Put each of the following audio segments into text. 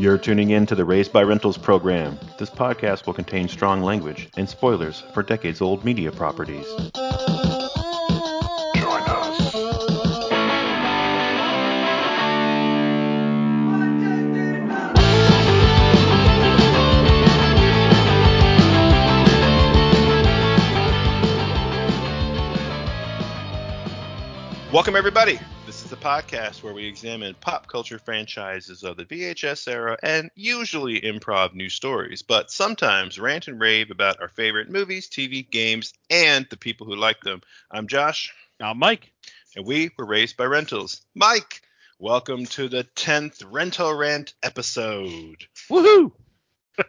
You're tuning in to the Raised by Rentals program. This podcast will contain strong language and spoilers for decades old media properties. Welcome, everybody. This is the podcast where we examine pop culture franchises of the VHS era and usually improv new stories, but sometimes rant and rave about our favorite movies, TV, games, and the people who like them. I'm Josh, Now, Mike, and we were raised by rentals. Mike, welcome to the 10th Rental Rant episode. woohoo!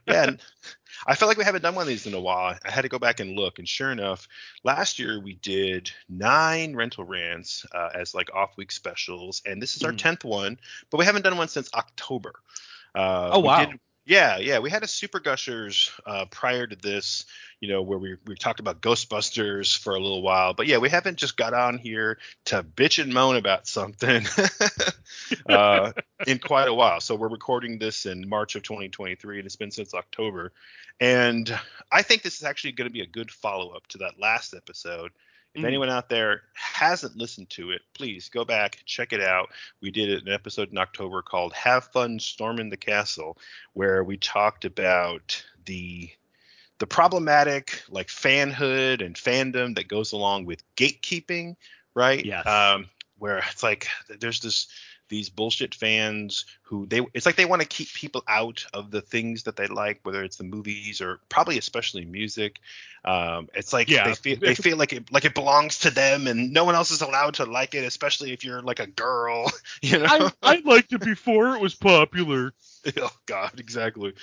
Yeah, and I felt like we haven't done one of these in a while. I had to go back and look, and sure enough, last year we did nine rental rants uh, as like off week specials, and this is our Mhm. tenth one, but we haven't done one since October. Uh, Oh, we wow. did- yeah, yeah, we had a Super Gushers uh, prior to this, you know, where we we talked about Ghostbusters for a little while, but yeah, we haven't just got on here to bitch and moan about something uh, in quite a while. So we're recording this in March of 2023, and it's been since October. And I think this is actually going to be a good follow up to that last episode. If Mhm. anyone out there hasn't listened to it, please go back, check it out. We did an episode in October called Have Fun Storming the Castle, where we talked about the the problematic like fanhood and fandom that goes along with gatekeeping, right? Yeah. Um, where it's like there's this these bullshit fans who they it's like they want to keep people out of the things that they like whether it's the movies or probably especially music um it's like Yeah. they feel they feel like it like it belongs to them and no one else is allowed to like it especially if you're like a girl you know I, I liked it before it was popular. oh god exactly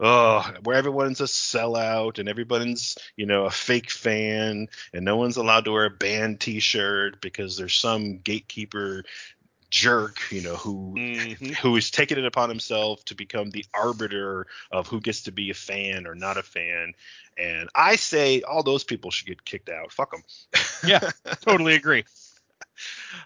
oh where everyone's a sellout and everyone's you know a fake fan and no one's allowed to wear a band t-shirt because there's some gatekeeper jerk you know who Mhm. who is taking it upon himself to become the arbiter of who gets to be a fan or not a fan and i say all those people should get kicked out fuck them Yeah, totally agree.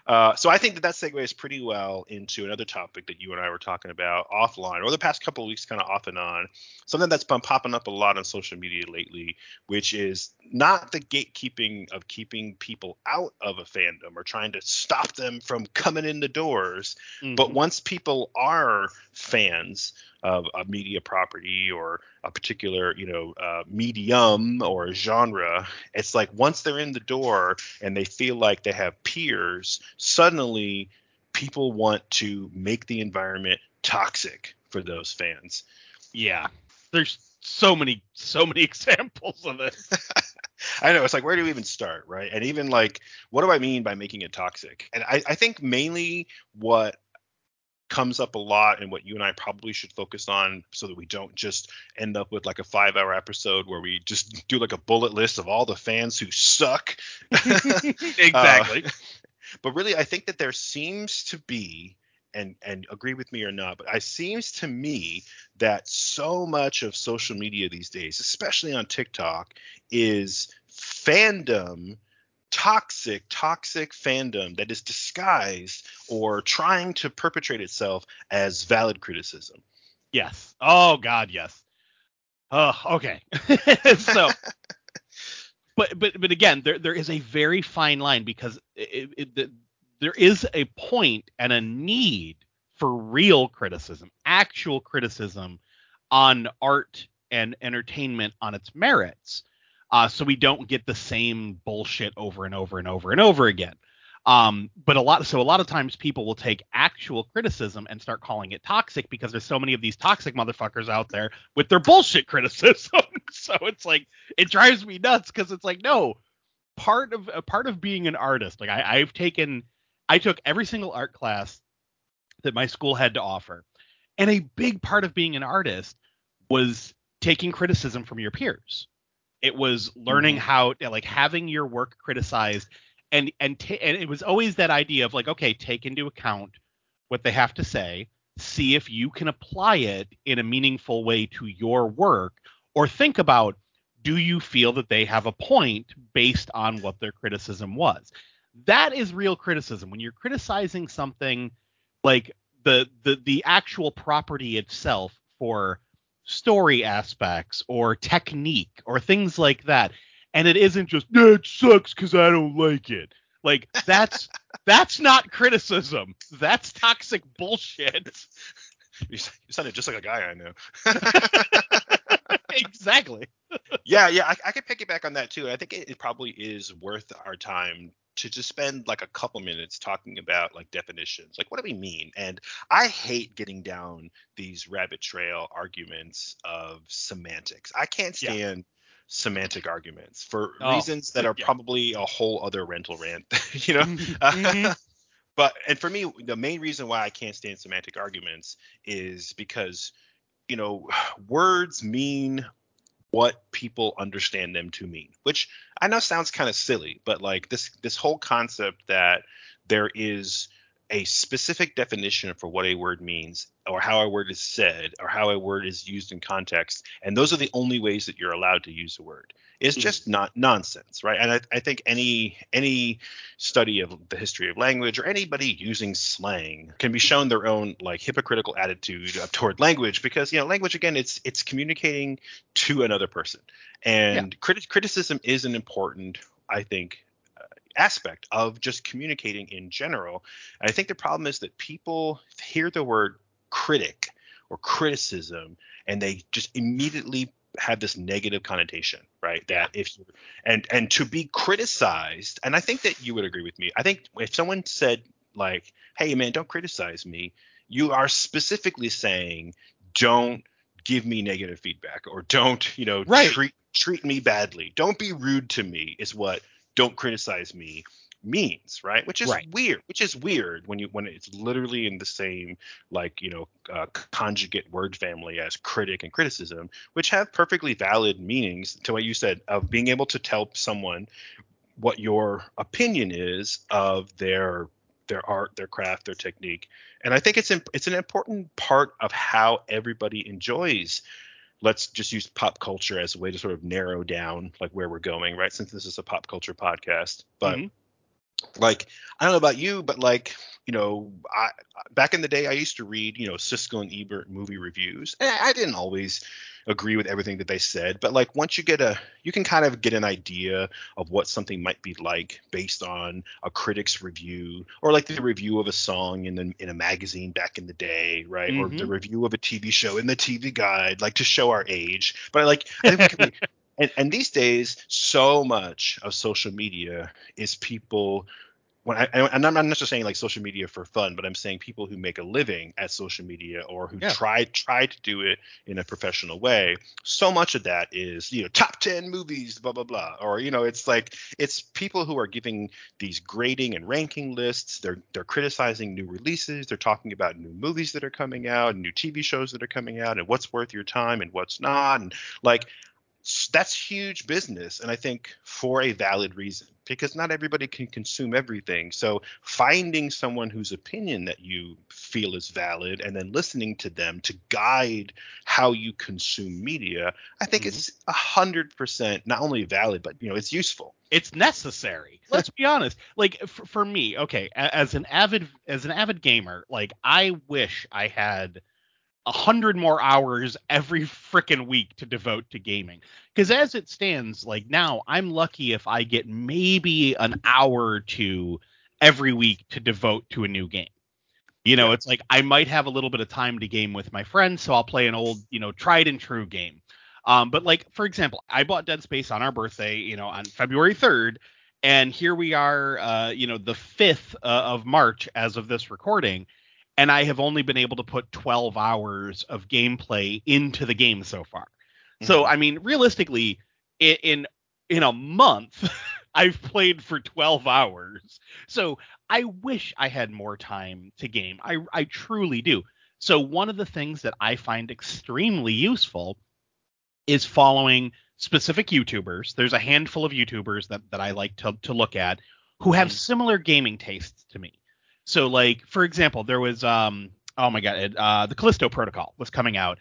Uh, so I think that that segues pretty well into another topic that you and I were talking about offline, or the past couple of weeks, kind of off and on. Something that's been popping up a lot on social media lately, which is not the gatekeeping of keeping people out of a fandom or trying to stop them from coming in the doors, but Mhm. once people are fans of a media property or a particular, you know, uh, medium or genre, it's like once they're in the door and they feel like they have peers, suddenly people want to make the environment toxic for those fans. yeah, there's so many, so many examples of this. I know it's like where do we even start, right? And even like what do I mean by making it toxic? And I, I think mainly what comes up a lot and what you and I probably should focus on so that we don't just end up with like a five hour episode where we just do like a bullet list of all the fans who suck. exactly. Uh, but really I think that there seems to be and and agree with me or not, but it seems to me that so much of social media these days, especially on TikTok, is fandom toxic toxic fandom that is disguised or trying to perpetrate itself as valid criticism yes. Oh God, yes. Oh, okay. so, but but but again, there there is a very fine line because it, it, the, there is a point and a need for real criticism, actual criticism on art and entertainment on its merits, uh, so we don't get the same bullshit over and over and over and over again. Um, but a lot, so a lot of times people will take actual criticism and start calling it toxic because there's so many of these toxic motherfuckers out there with their bullshit criticism. so it's like it drives me nuts because it's like no, part of a part of being an artist. Like I, I've taken, I took every single art class that my school had to offer, and a big part of being an artist was taking criticism from your peers. It was learning Mhm. how, like, having your work criticized, and and ta- and it was always that idea of like, okay, take into account what they have to say, see if you can apply it in a meaningful way to your work, or think about do you feel that they have a point based on what their criticism was? That is real criticism. When you're criticizing something like the the the actual property itself for story aspects or technique or things like that. And it isn't just yeah, it sucks because I don't like it. Like that's that's not criticism. That's toxic bullshit. You, sounded just like a guy I know. exactly. yeah, yeah, I, I could piggyback on that too. I think it, it probably is worth our time to just spend like a couple minutes talking about like definitions like what do we mean and i hate getting down these rabbit trail arguments of semantics i can't stand. Semantic arguments for oh, reasons that are yeah. probably a whole other rental rant you know mm-hmm. but and for me the main reason why i can't stand semantic arguments is because you know words mean what people understand them to mean, which I know sounds kind of silly, but like this this whole concept that there is a specific definition for what a word means or how a word is said or how a word is used in context and those are the only ways that you're allowed to use a word is mm. just not nonsense right and I, I, think any any study of the history of language or anybody using slang can be shown their own like hypocritical attitude toward language because you know language again it's it's communicating to another person and yeah. criti- criticism is an important i think aspect of just communicating in general. And I think the problem is that people hear the word critic or criticism and they just immediately have this negative connotation, right? That if you and and to be criticized, and I think that you would agree with me. I think if someone said like, "Hey man, don't criticize me," you are specifically saying, "Don't give me negative feedback or don't, you know, right. treat treat me badly. Don't be rude to me." Is what don't criticize me means right which is right. weird which is weird when you when it's literally in the same like you know uh, conjugate word family as critic and criticism which have perfectly valid meanings to what you said of being able to tell someone what your opinion is of their their art their craft their technique and i think it's imp- it's an important part of how everybody enjoys let's just use pop culture as a way to sort of narrow down like where we're going, right? Since this is a pop culture podcast. But mm-hmm. Like I don't know about you, but like, you know, I back in the day I used to read, you know, Siskel and Ebert movie reviews. And I didn't always agree with everything that they said, but like once you get a you can kind of get an idea of what something might be like based on a critic's review or like the review of a song in the, in a magazine back in the day, right? Mm-hmm. Or the mm-hmm. review of a TV show in the TV guide, like to show our age. But like I think and, and these days so much of social media is people when I, and I'm not just saying like social media for fun, but I'm saying people who make a living at social media or who yeah. try try to do it in a professional way. So much of that is you know top ten movies, blah blah blah, or you know it's like it's people who are giving these grading and ranking lists. They're they're criticizing new releases. They're talking about new movies that are coming out, new TV shows that are coming out, and what's worth your time and what's not. And like that's huge business and i think for a valid reason because not everybody can consume everything. So finding someone whose opinion that you feel is valid and then listening to them to guide how you consume media i think mm-hmm. it's a hundred percent not only valid but you know it's useful. It's necessary. Let's be honest. Like for, for me okay as an avid as an avid gamer like i wish i had a hundred more hours every freaking week to devote to gaming. Because as it stands, like now, I'm lucky if I get maybe an hour or two every week to devote to a new game. You know, it's like I might have a little bit of time to game with my friends, so I'll play an old, you know, tried and true game. Um, but like for example, I bought Dead Space on our birthday, you know, on February 3rd, and here we are, uh, you know, the 5th uh, of March as of this recording and I have only been able to put 12 hours of gameplay into the game so far. Mm-hmm. So I mean, realistically, in in a month, I've played for 12 hours. So I wish I had more time to game. I I truly do. So one of the things that I find extremely useful is following specific YouTubers. There's a handful of YouTubers that, that I like to, to look at who have mm-hmm. similar gaming tastes to me. So like for example, there was um oh my god, it, uh, the Callisto Protocol was coming out,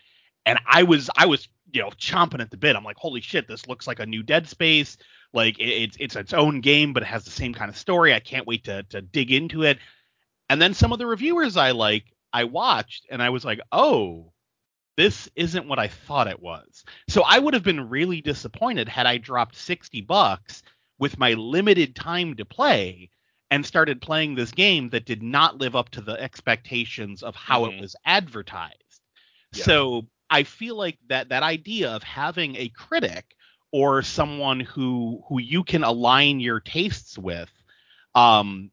and I was I was you know chomping at the bit. I'm like, holy shit, this looks like a new Dead Space. Like it, it's it's its own game, but it has the same kind of story. I can't wait to to dig into it. And then some of the reviewers I like, I watched and I was like, oh, this isn't what I thought it was. So I would have been really disappointed had I dropped 60 bucks with my limited time to play and started playing this game that did not live up to the expectations of how Mhm. it was advertised. Yeah. So I feel like that that idea of having a critic or someone who who you can align your tastes with, um,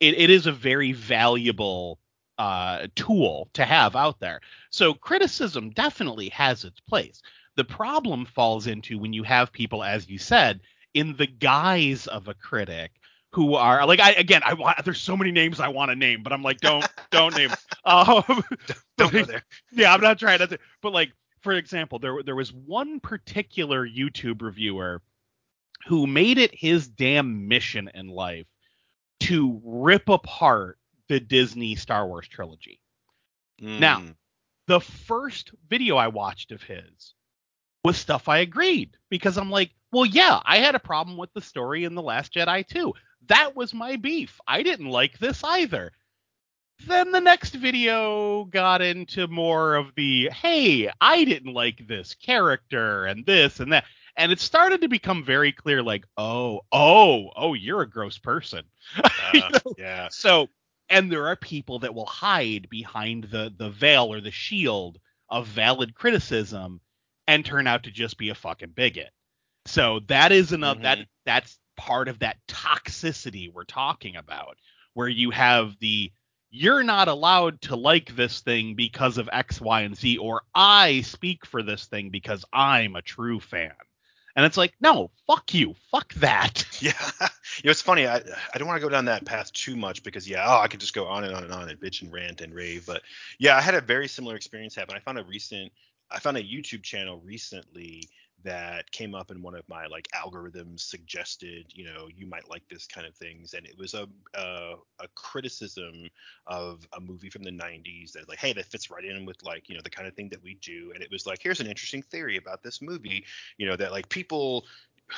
it, it is a very valuable uh, tool to have out there. So criticism definitely has its place. The problem falls into when you have people, as you said, in the guise of a critic who are like I again I want there's so many names I want to name, but I'm like don't don't name. Um, Don't go there. yeah, I'm not trying to. But like, for example, there there was one particular YouTube reviewer who made it his damn mission in life to rip apart the Disney Star Wars trilogy. Now- Mm. The first video I watched of his was stuff I agreed because I'm like, well, yeah, I had a problem with the story in The Last Jedi too. That was my beef. I didn't like this either. Then the next video got into more of the, hey, I didn't like this character and this and that. And it started to become very clear like, oh, oh, oh, you're a gross person. You Uh, know? yeah. So, and there are people that will hide behind the the veil or the shield of valid criticism and turn out to just be a fucking bigot. So that is enough. That Mhm. that's part of that toxicity we're talking about, where you have the you're not allowed to like this thing because of X, Y, and Z, or I speak for this thing because I'm a true fan. And it's like, no, fuck you, fuck that. Yeah. You know, it's funny. I I don't want to go down that path too much because yeah, oh, I could just go on and on and on and bitch and rant and rave. But yeah, I had a very similar experience happen. I found a recent, I found a YouTube channel recently that came up in one of my like algorithms suggested, you know, you might like this kind of things, and it was a a, a criticism of a movie from the 90s that's like, hey, that fits right in with like you know the kind of thing that we do, and it was like, here's an interesting theory about this movie, you know, that like people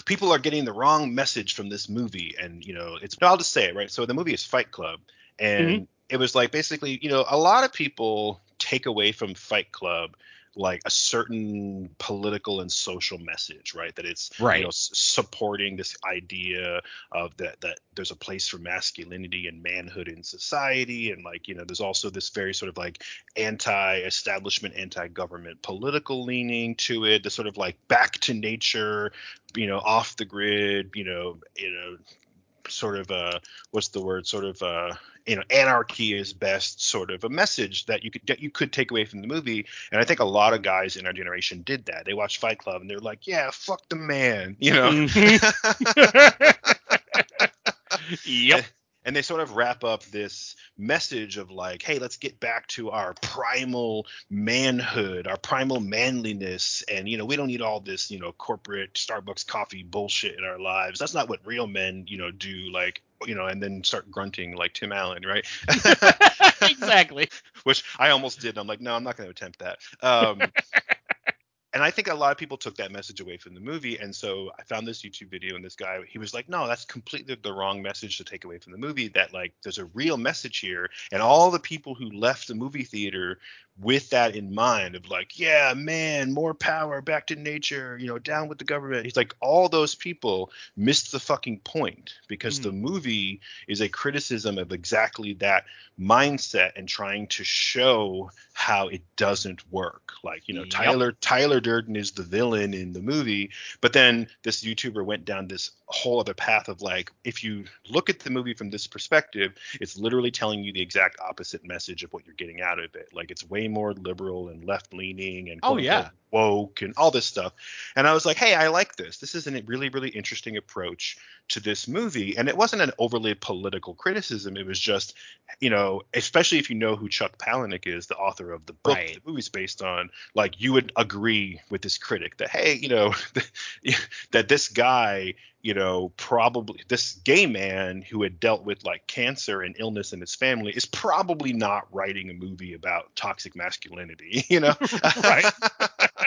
people are getting the wrong message from this movie and you know it's i'll just say it right? So the movie is fight club mm-hmm. and it was like basically you know a lot of people take away from fight club like a certain political and social message right that it's Right. you know supporting this idea of that that there's a place for masculinity and manhood in society and like you know there's also this very sort of like anti-establishment anti-government political leaning to it the sort of like back to nature you know off the grid you know you know sort of uh what's the word sort of uh you know anarchy is best sort of a message that you could that you could take away from the movie and i think a lot of guys in our generation did that they watched fight club and they're like yeah fuck the man you know Mhm. yep. And they sort of wrap up this message of like hey let's get back to our primal manhood our primal manliness and you know we don't need all this you know corporate starbucks coffee bullshit in our lives. That's not what real men you know do like you know and then start grunting like tim allen right? Exactly. which i almost did i'm like no i'm not going to attempt that. Um and I think a lot of people took that message away from the movie. And so I found this YouTube video, and this guy, he was like, no, that's completely the wrong message to take away from the movie. That, like, there's a real message here. And all the people who left the movie theater with that in mind of like, yeah, man, more power, back to nature, you know, down with the government. He's like, all those people missed the fucking point because hmm. the movie is a criticism of exactly that mindset and trying to show how it doesn't work. Like, you know, Yep. Tyler Tyler Durden is the villain in the movie, but then this YouTuber went down this whole other path of like, if you look at the movie from this perspective, it's literally telling you the exact opposite message of what you're getting out of it. Like it's way more liberal and left leaning and Oh, yeah. Woke and all this stuff. And I was like, hey, I like this. This is a really, really interesting approach to this movie. And it wasn't an overly political criticism. It was just, you know, especially if you know who Chuck Palahniuk is, the author of the book Right. the movie's based on, like you would agree with this critic that, hey, you know, that this guy, you know, probably this gay man who had dealt with like cancer and illness in his family is probably not writing a movie about toxic masculinity, you know? Right.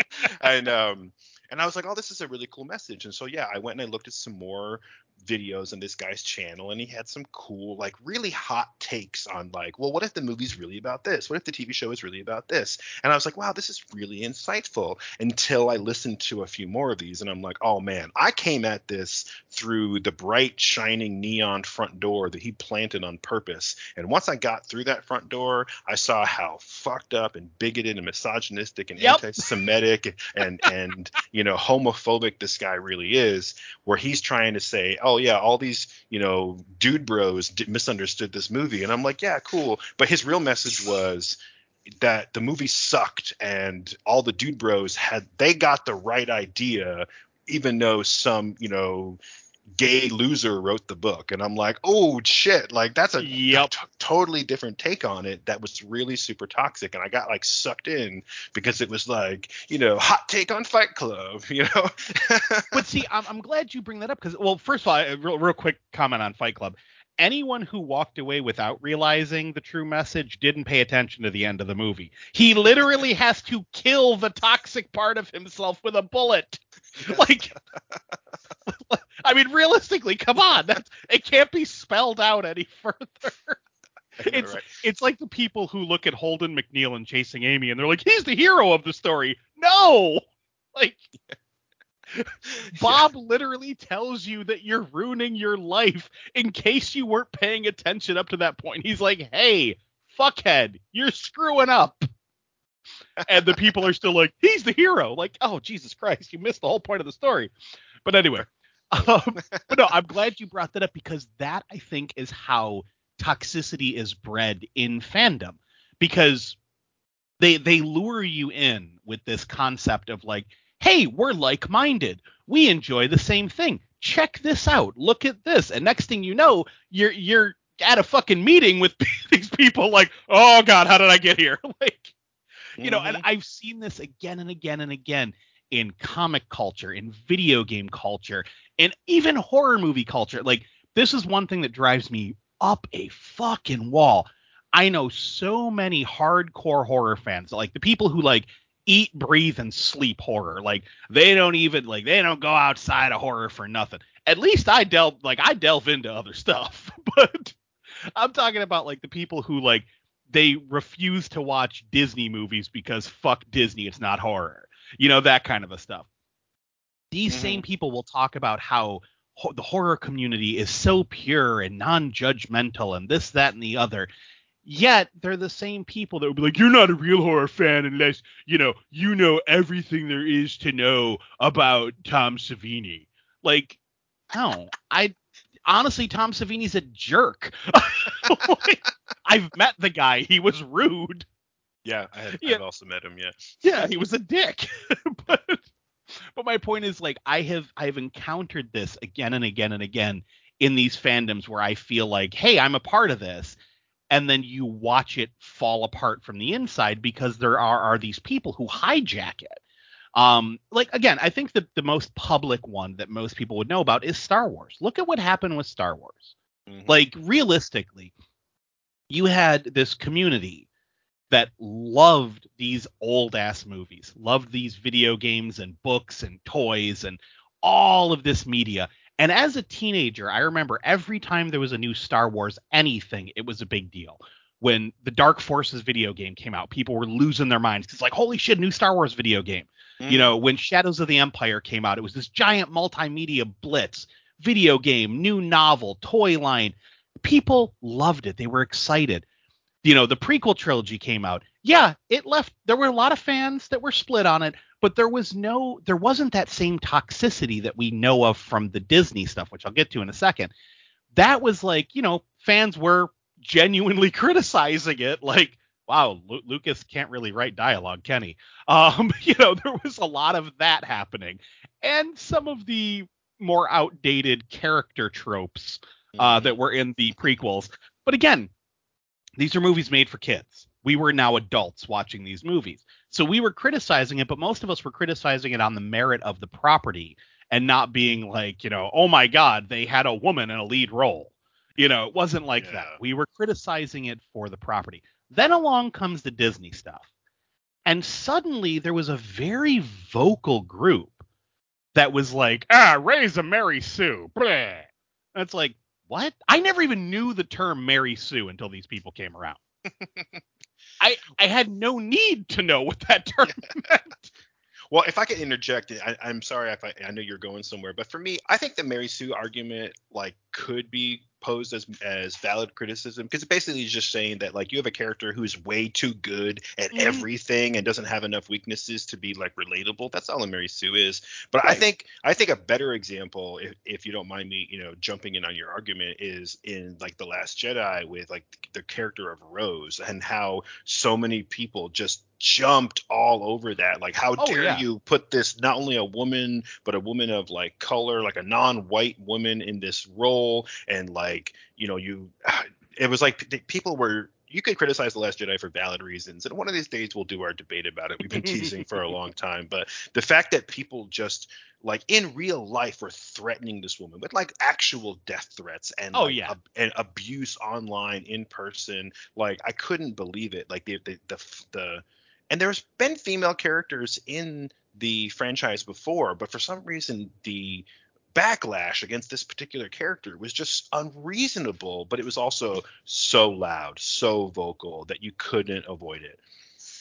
and um and I was like, oh, this is a really cool message. And so yeah, I went and I looked at some more videos on this guy's channel and he had some cool like really hot takes on like well what if the movie's really about this? What if the tv show is really about this? And i was like wow this is really insightful until i listened to a few more of these and i'm like oh man i came at this through the bright shining neon front door that he planted on purpose. And once i got through that front door i saw how fucked up and bigoted and misogynistic and Yep. anti-semitic and and you know homophobic this guy really is where he's trying to say oh yeah all these you know dude bros d- misunderstood this movie. And i'm like yeah cool. But his real message was that the movie sucked and all the dude bros had they got the right idea even though some you know gay loser wrote the book and i'm like oh shit like that's a Yep. t- totally different take on it that was really super toxic and i got like sucked in because it was like you know hot take on fight club you know but see, I'm, I'm glad you bring that up because, well, first of all, a real, real quick comment on Fight Club. Anyone who walked away without realizing the true message didn't pay attention to the end of the movie. He literally has to kill the toxic part of himself with a bullet. Like, I mean, realistically, come on, that's, it can't be spelled out any further. It's Right. it's like the people who look at Holden McNeil and Chasing Amy and they're like, he's the hero of the story. No, like Bob literally tells you that you're ruining your life in case you weren't paying attention up to that point. He's like, hey, fuckhead, you're screwing up. And the people are still like, he's the hero. Like, oh, Jesus Christ, you missed the whole point of the story. But anyway, um, but no, I'm glad you brought that up because that, I think, is how toxicity is bred in fandom. Because they they lure you in with this concept of like, hey, we're like-minded. We enjoy the same thing. Check this out. Look at this. And next thing you know, you're you're at a fucking meeting with these people like, oh god, how did I get here? like, you know, and Mhm. I've seen this again and again and again in comic culture, in video game culture, and even horror movie culture. Like, this is one thing that drives me up a fucking wall. I know so many hardcore horror fans, like the people who like eat, breathe, and sleep horror. Like they don't even like they don't go outside of horror for nothing. At least I delve like I delve into other stuff, but I'm talking about like the people who like they refuse to watch Disney movies because fuck Disney, it's not horror. You know that kind of a stuff. These Mhm. same people will talk about how ho- the horror community is so pure and non-judgmental and this that and the other yet they're the same people that would be like you're not a real horror fan unless you know you know everything there is to know about tom savini like no i honestly tom savini's a jerk Like, i've met the guy he was rude yeah I have, Yeah. i've also met him yeah yeah, he was a dick. but but my point is like I have I've encountered this again and again and again in these fandoms where I feel like, hey, I'm a part of this. And then you watch it fall apart from the inside because there are, are these people who hijack it. Um, like again, I think the, the most public one that most people would know about is Star Wars. Look at what happened with Star Wars Mhm. like realistically you had this community that loved these old ass movies loved these video games and books and toys and all of this media and as a teenager i remember every time there was a new star wars anything it was a big deal when the dark forces video game came out people were losing their minds It's like holy shit new star wars video game you Mhm. know, when Shadows of the Empire came out, it was this giant multimedia blitz, video game, new novel, toy line. People loved it. They were excited. You know, the prequel trilogy came out. Yeah, it left there were a lot of fans that were split on it, but there was no there wasn't that same toxicity that we know of from the Disney stuff, which I'll get to in a second. That was like, you know, fans were genuinely criticizing it like wow, Lu- Lucas can't really write dialogue, can he? Um, you know, there was a lot of that happening, and some of the more outdated character tropes uh, that were in the prequels. But again, these are movies made for kids. We were now adults watching these movies, so we were criticizing it, but most of us were criticizing it on the merit of the property and not being like, you know, oh my God, they had a woman in a lead role. You know, it wasn't like Yeah. that. We were criticizing it for the property. Then along comes the Disney stuff. And suddenly there was a very vocal group that was like, ah, Rey's a Mary Sue. Bleh. And it's like, what? I never even knew the term Mary Sue until these people came around. I I had no need to know what that term meant. Well, if I could interject, I, I'm sorry if I, I know you're going somewhere, but for me, I think the Mary Sue argument like could be posed as as valid criticism because it basically is just saying that like you have a character who's way too good at mm-hmm. everything and doesn't have enough weaknesses to be like relatable. That's all a Mary Sue is. But right. I think I think a better example, if, if you don't mind me, you know, jumping in on your argument, is in like the Last Jedi with like the character of Rose and how so many people just jumped all over that. Like, how oh, dare yeah. you put this not only a woman, but a woman of like color, like a non-white woman in this role, and like, you know, you, it was like people were. You could criticize the Last Jedi for valid reasons, and one of these days we'll do our debate about it. We've been teasing for a long time, but the fact that people just like in real life were threatening this woman with like actual death threats and oh like, yeah ab- and abuse online in person like i couldn't believe it like the the the, the and there's been female characters in the franchise before, but for some reason the backlash against this particular character was just unreasonable, but it was also so loud, so vocal that you couldn't avoid it.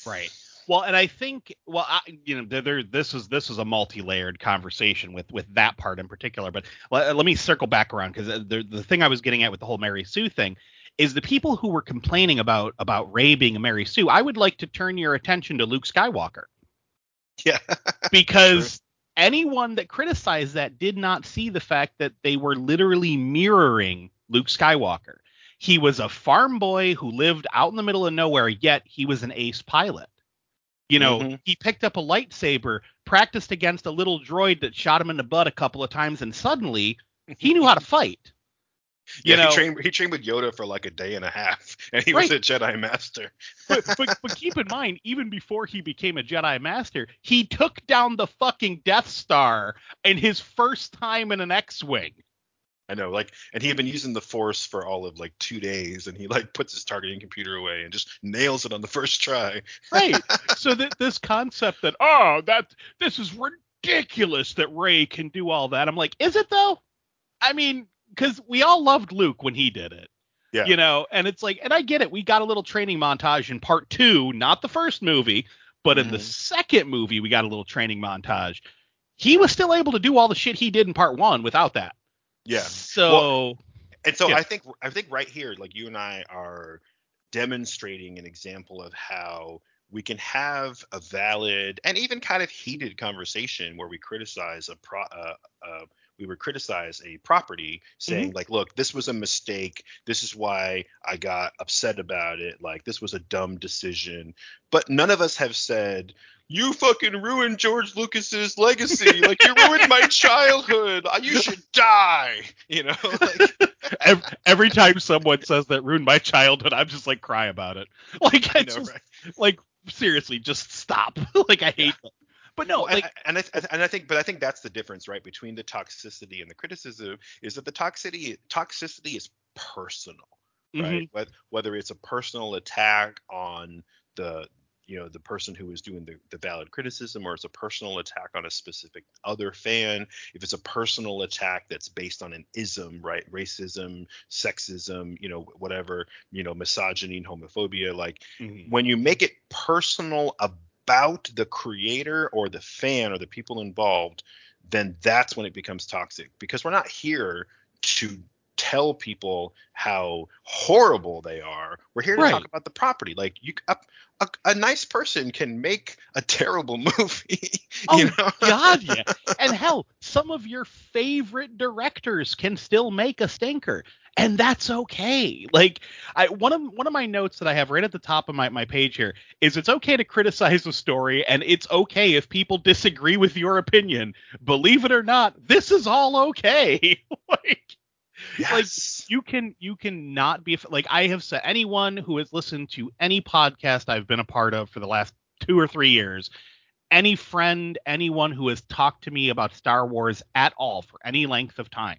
Right. Well, and I think, well, I, you know, there, this is this is a multi-layered conversation with with that part in particular. But let, let me circle back around because uh, the, the thing I was getting at with the whole Mary Sue thing is the people who were complaining about about Rey being a Mary Sue. I would like to turn your attention to Luke Skywalker. Yeah. because anyone that criticized that did not see the fact that they were literally mirroring Luke Skywalker. He was a farm boy who lived out in the middle of nowhere, yet he was an ace pilot. You know, mm-hmm. he picked up a lightsaber, practiced against a little droid that shot him in the butt a couple of times, and suddenly he knew how to fight. You yeah, know, he trained he trained with Yoda for like a day and a half, and he right. was a Jedi Master. but, but but keep in mind, even before he became a Jedi Master, he took down the fucking Death Star in his first time in an X-wing. I know, like, and he had been using the Force for all of like two days, and he like puts his targeting computer away and just nails it on the first try. right. So that this concept that oh that this is ridiculous that Rey can do all that. I'm like, is it though? I mean, because we all loved Luke when he did it. Yeah. You know, and it's like, and I get it. We got a little training montage in part two, not the first movie, but mm-hmm. in the mm-hmm. second movie, we got a little training montage. He was still able to do all the shit he did in part one without that. Yeah. So. Well, and so yeah. I think I think right here, like you and I are demonstrating an example of how we can have a valid and even kind of heated conversation where we criticize a pro, uh, uh, we would criticize a property saying mm-hmm. like look this was a mistake. This is why i got upset about it. Like this was a dumb decision. But none of us have said you fucking ruined george lucas's legacy. Like you ruined my childhood. You should die. You know like, every, every, time someone says that ruined my childhood i'm just like cry about it. Like i, I know, just, right? like seriously just stop. Like i hate yeah. But no, well, like, and, and I, and I think, but I think that's the difference, right, between the toxicity and the criticism is that the toxicity toxicity is personal, right? Mm-hmm. Whether it's a personal attack on the you know the person who is doing the, the valid criticism or it's a personal attack on a specific other fan if it's a personal attack that's based on an ism right racism sexism you know whatever you know misogyny and homophobia like mm-hmm. when you make it personal about the creator or the fan or the people involved, then that's when it becomes toxic because we're not here to tell people how horrible they are. We're here to right. talk about the property. Like you, a, a, a, nice person can make a terrible movie. oh know? God, yeah. And hell, some of your favorite directors can still make a stinker and that's okay. Like I one of one of my notes that I have right at the top of my, my page here is it's okay to criticize a story and it's okay if people disagree with your opinion. Believe it or not, this is all okay. like yes. like you can you can not be like I have said anyone who has listened to any podcast I've been a part of for the last 2 or 3 years any friend, anyone who has talked to me about Star Wars at all for any length of time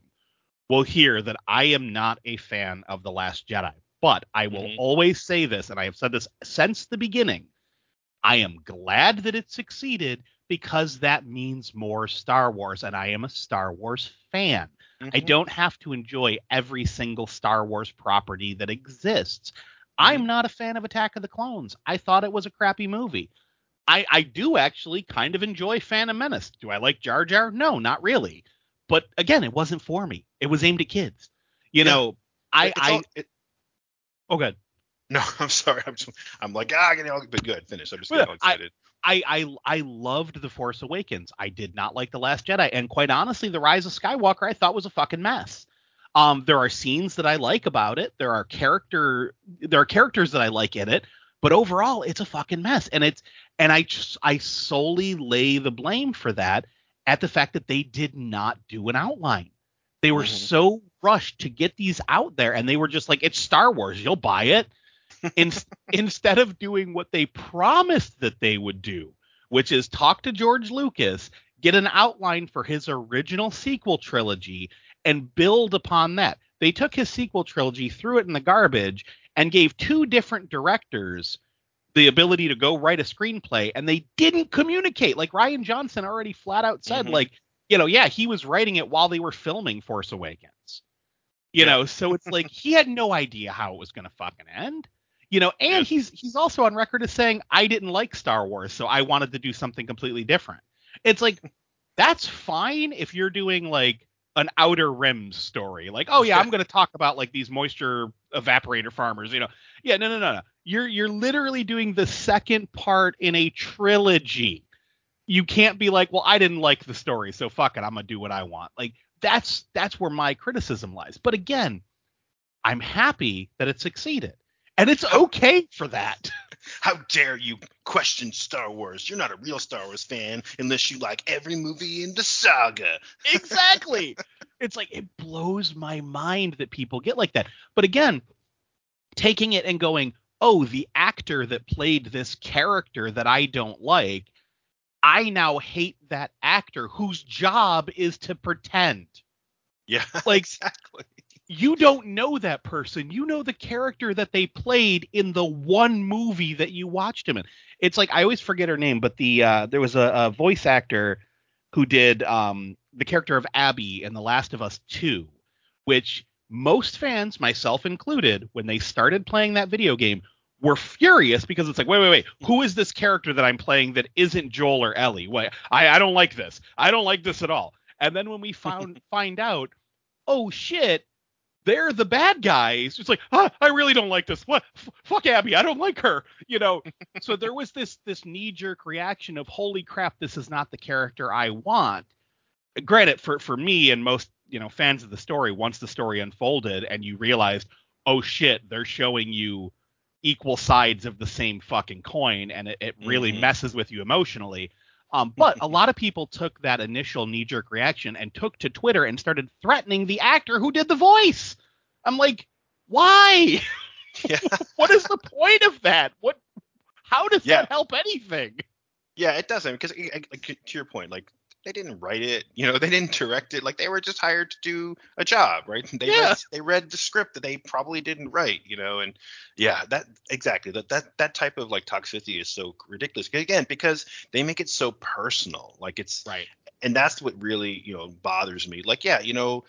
will hear that I am not a fan of The Last Jedi. But I will mm-hmm. always say this, and I have said this since the beginning. I am glad that it succeeded because that means more Star Wars, and I am a Star Wars fan. Mm-hmm. I don't have to enjoy every single Star Wars property that exists. Mm-hmm. I'm not a fan of Attack of the Clones. I thought it was a crappy movie. I, I do actually kind of enjoy Phantom Menace. Do I like Jar Jar? No, not really. But again, it wasn't for me. It was aimed at kids. You yeah. know, I it's I all, it, oh good. No, I'm sorry. I'm just, I'm like ah, you know, but good. Finish. I'm just getting all excited. I, I I loved The Force Awakens. I did not like The Last Jedi, and quite honestly, The Rise of Skywalker I thought was a fucking mess. Um, there are scenes that I like about it. There are character there are characters that I like in it, but overall, it's a fucking mess. And it's and I just I solely lay the blame for that at the fact that they did not do an outline. They were mm-hmm. so rushed to get these out there, and they were just like, "It's Star Wars, you'll buy it." In, instead of doing what they promised that they would do, which is talk to George Lucas, get an outline for his original sequel trilogy, and build upon that. They took his sequel trilogy, threw it in the garbage, and gave two different directors the ability to go write a screenplay, and they didn't communicate. Like Rian Johnson already flat out said, mm-hmm. like, you know, yeah, he was writing it while they were filming Force Awakens. You yeah. know, so it's like he had no idea how it was going to fucking end you know and he's he's also on record as saying i didn't like star wars so i wanted to do something completely different it's like that's fine if you're doing like an outer rim story like oh yeah i'm going to talk about like these moisture evaporator farmers you know yeah no no no no you're you're literally doing the second part in a trilogy you can't be like well i didn't like the story so fuck it i'm to do what i want like that's that's where my criticism lies but again i'm happy that it succeeded and it's okay for that. How dare you question Star Wars? You're not a real Star Wars fan unless you like every movie in the saga. Exactly. it's like it blows my mind that people get like that. But again, taking it and going, "Oh, the actor that played this character that I don't like, I now hate that actor whose job is to pretend." Yeah, like exactly you don't know that person. You know the character that they played in the one movie that you watched him in. It's like I always forget her name, but the uh, there was a, a, voice actor who did um, the character of Abby in The Last of Us 2, which most fans, myself included, when they started playing that video game, were furious because it's like, wait, wait, wait, who is this character that I'm playing that isn't Joel or Ellie? Wait, I, I don't like this. I don't like this at all. And then when we found find out, oh shit, they're the bad guys. It's like, ah, I really don't like this. What? F- fuck Abby, I don't like her. You know. so there was this this knee jerk reaction of, holy crap, this is not the character I want. Granted, for for me and most you know fans of the story, once the story unfolded and you realized, oh shit, they're showing you equal sides of the same fucking coin, and it, it really mm-hmm. messes with you emotionally. Um, but a lot of people took that initial knee jerk reaction and took to Twitter and started threatening the actor who did the voice. I'm like, why? Yeah. what is the point of that? What? How does yeah. that help anything? Yeah, it doesn't because like, to your point, like they didn't write it, you know, they didn't direct it. Like they were just hired to do a job, right? They yeah. read, they read the script that they probably didn't write, you know, and yeah, that exactly that that that type of like toxicity is so ridiculous. Again, because they make it so personal, like it's right, and that's what really you know bothers me. Like, yeah, you know,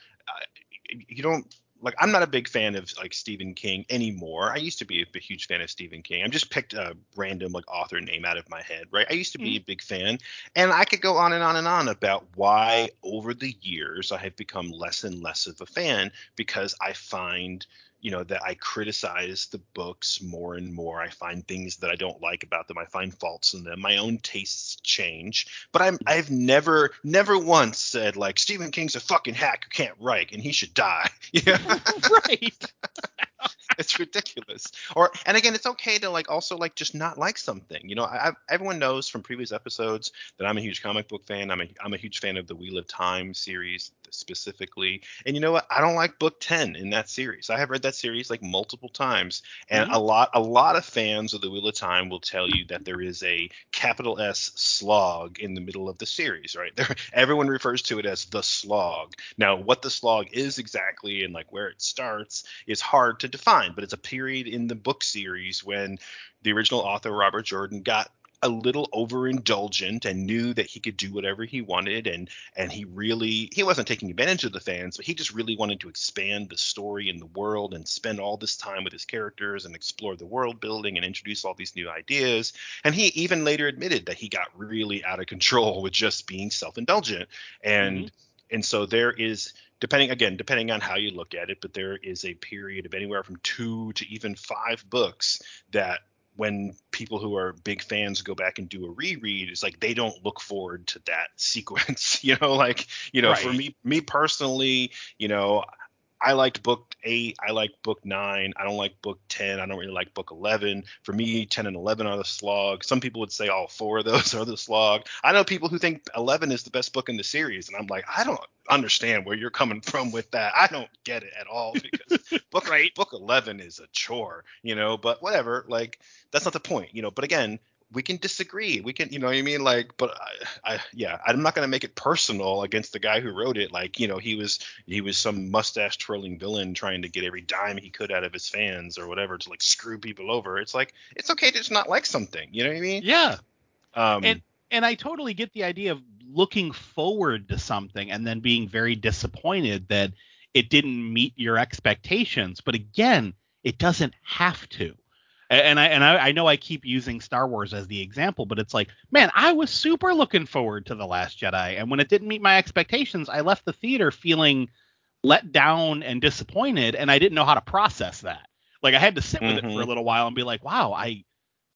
you don't like I'm not a big fan of like Stephen King anymore. I used to be a, huge fan of Stephen King. I'm just picked a random like author name out of my head, right? I used to be mm-hmm. a big fan, and I could go on and on and on about why over the years I have become less and less of a fan because I find you know that I criticize the books more and more. I find things that I don't like about them. I find faults in them. My own tastes change, but I'm mm-hmm. I've never never once said like Stephen King's a fucking hack who can't write and he should die. Yeah, right. it's ridiculous. Or and again, it's okay to like also like just not like something. You know, I, everyone knows from previous episodes that I'm a huge comic book fan. I'm a I'm a huge fan of the Wheel of Time series specifically. And you know what? I don't like book 10 in that series. I have read that series like multiple times and mm-hmm. a lot a lot of fans of the Wheel of Time will tell you that there is a capital S slog in the middle of the series, right? There everyone refers to it as the slog. Now, what the slog is exactly and like where it starts is hard to define, but it's a period in the book series when the original author Robert Jordan got a little overindulgent and knew that he could do whatever he wanted and and he really he wasn't taking advantage of the fans but he just really wanted to expand the story and the world and spend all this time with his characters and explore the world building and introduce all these new ideas and he even later admitted that he got really out of control with just being self-indulgent and mm-hmm. And so there is depending again depending on how you look at it but there is a period of anywhere from two to even five books that when people who are big fans go back and do a reread it's like they don't look forward to that sequence you know like you know right. for me me personally you know I liked book eight. I like book nine. I don't like book 10. I don't really like book 11. For me, 10 and 11 are the slog. Some people would say all four of those are the slog. I know people who think 11 is the best book in the series. And I'm like, I don't understand where you're coming from with that. I don't get it at all because book, right. book 11 is a chore, you know, but whatever. Like, that's not the point, you know. But again, we can disagree. We can, you know what I mean? Like, but I, I yeah, I'm not gonna make it personal against the guy who wrote it. Like, you know, he was he was some mustache twirling villain trying to get every dime he could out of his fans or whatever to like screw people over. It's like it's okay to just not like something. You know what I mean? Yeah. Um, and and I totally get the idea of looking forward to something and then being very disappointed that it didn't meet your expectations. But again, it doesn't have to and I and I, I, know I keep using Star Wars as the example, but it's like, man, I was super looking forward to the Last Jedi, and when it didn't meet my expectations, I left the theater feeling let down and disappointed, and I didn't know how to process that. Like I had to sit with mm-hmm. it for a mm-hmm. little while and be like, wow, I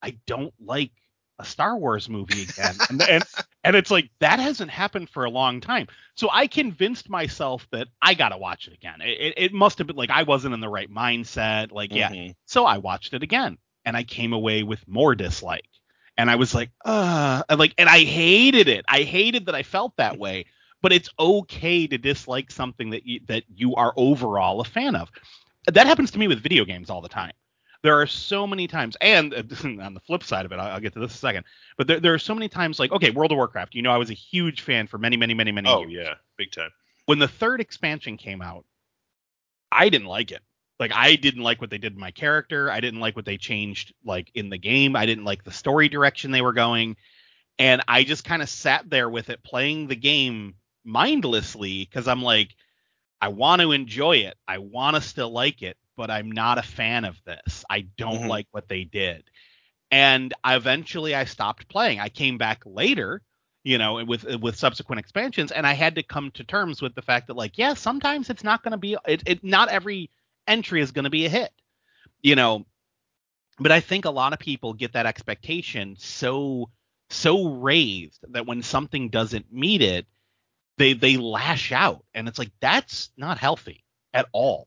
I don't like a Star Wars movie again, and, and and it's like that hasn't happened for a long time. So I convinced myself that I gotta watch it again. It, it must have been like I wasn't in the right mindset. Like yeah, mm-hmm. so I watched it again, and I came away with more dislike. And I was like, uh, and like, and I hated it. I hated that I felt that way. But it's okay to dislike something that you, that you are overall a fan of. That happens to me with video games all the time. There are so many times, and uh, on the flip side of it, I'll, get to this in a second. But there, there are so many times, like okay, World of Warcraft. You know, I was a huge fan for many, many, many, many oh, years. yeah, big time. When the third expansion came out, I didn't like it. Like I didn't like what they did in my character. I didn't like what they changed like in the game. I didn't like the story direction they were going. And I just kind of sat there with it playing the game mindlessly because I'm like, I want to enjoy it. I want to still like it but I'm not a fan of this. I don't mm-hmm. like what they did. And eventually I stopped playing. I came back later, you know, with with subsequent expansions, and I had to come to terms with the fact that like, yeah, sometimes it's not going to be it, it. Not every entry is going to be a hit, you know. But I think a lot of people get that expectation so so raised that when something doesn't meet it, they they lash out, and it's like that's not healthy at all.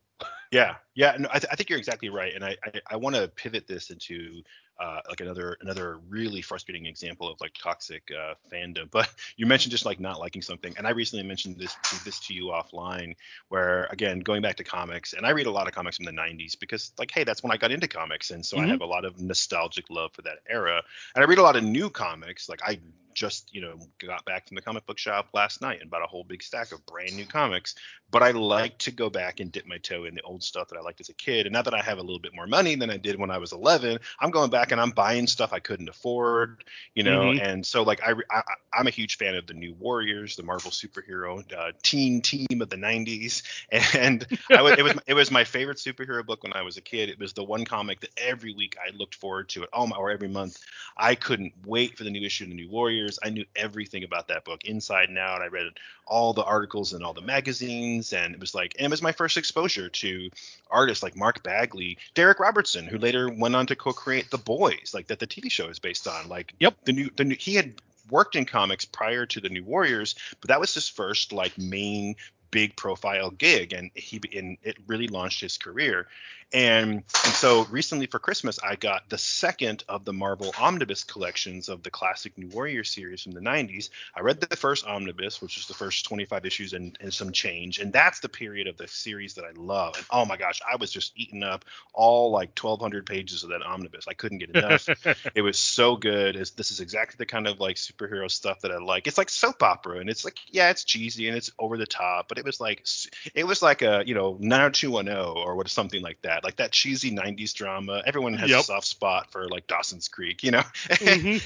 Yeah, yeah, no, I, th- I, think you're exactly right, and I I, I want to pivot this into uh, like another another really frustrating example of like toxic uh, fandom. But you mentioned just like not liking something, and I recently mentioned this this to you offline, where again going back to comics, and I read a lot of comics from the '90s because like hey, that's when I got into comics, and so mm-hmm. I have a lot of nostalgic love for that era, and I read a lot of new comics. Like I just you know got back from the comic book shop last night and bought a whole big stack of brand new comics. But i like to go back and dip my toe in the old stuff that i liked as a kid. And now that i have a little bit more money than i did when i was 11 i'm going back and i'm buying stuff i couldn't afford you know? Mm-hmm. and so like I, I am a huge fan of the new warriors the marvel superhero uh, teen team of the 90s and I was, it was it was my favorite superhero book when i was a kid. It was the one comic that every week i looked forward to it oh my or every month. I couldn't wait for the new issue of the new warriors years. I knew everything about that book inside and out. I read all the articles in all the magazines, and it was like, and it was my first exposure to artists like Mark Bagley, Darick Robertson, who later went on to co-create The Boys, like that the TV show is based on. Like, yep, the new, the new, he had worked in comics prior to the New Warriors, but that was his first like main big profile gig and he and it really launched his career and, and so recently for Christmas, I got the second of the Marvel omnibus collections of the classic New Warrior series from the 90s. I read the first omnibus, which is the first 25 issues and, and some change. And that's the period of the series that I love. And oh my gosh, I was just eating up all like 1,200 pages of that omnibus. I couldn't get enough. it was so good. It's, this is exactly the kind of like superhero stuff that I like. It's like soap opera. And it's like, yeah, it's cheesy and it's over the top, but it was like, it was like a, you know, 90210 or what something like that like that cheesy '90s drama. Everyone has Yep. a soft spot for like Dawson's Creek, you know. Mhm.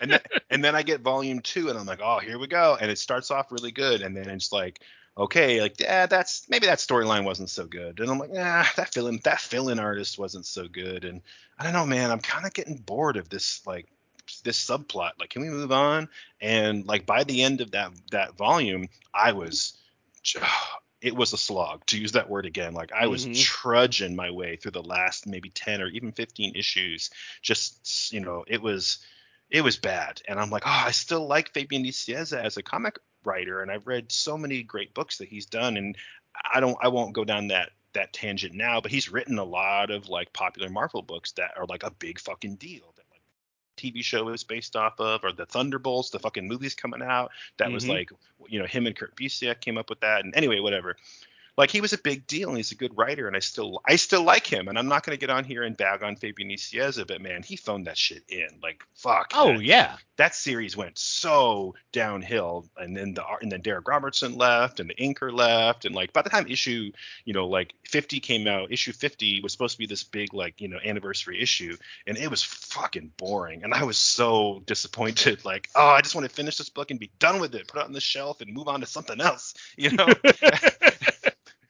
and then, and then I get volume two, and I'm like, oh, here we go, and it starts off really good, and then it's like, okay, like yeah, that's maybe that storyline wasn't so good, and I'm like, nah, that fill-in that fill-in artist wasn't so good, and I don't know, man, I'm kind of getting bored of this like this subplot. Like, can we move on? And like by the end of that that volume, I was it was a slog to use that word again like i was Mhm. trudging my way through the last maybe 10 or even 15 issues just you know it was it was bad and i'm like oh i still like fabian nicieza as a comic writer and i've read so many great books that he's done and i don't i won't go down that that tangent now but he's written a lot of like popular marvel books that are like a big fucking deal that tv show is based off of or the thunderbolts the fucking movies coming out that was Mhm. like you know him and kurt busiek came up with that and anyway whatever like he was a big deal and he's a good writer and I still I still like him and I'm not going to get on here and bag on Fabian Nicieza but man. He phoned that shit in like fuck Oh that, yeah. that series went so downhill and then the and then Darick Robertson left and the inker left and like by the time issue you know like 50 came out issue 50 was supposed to be this big like you know anniversary issue and it was fucking boring and I was so disappointed. Like oh I just want to finish this book and be done with it put it on the shelf and move on to something else you know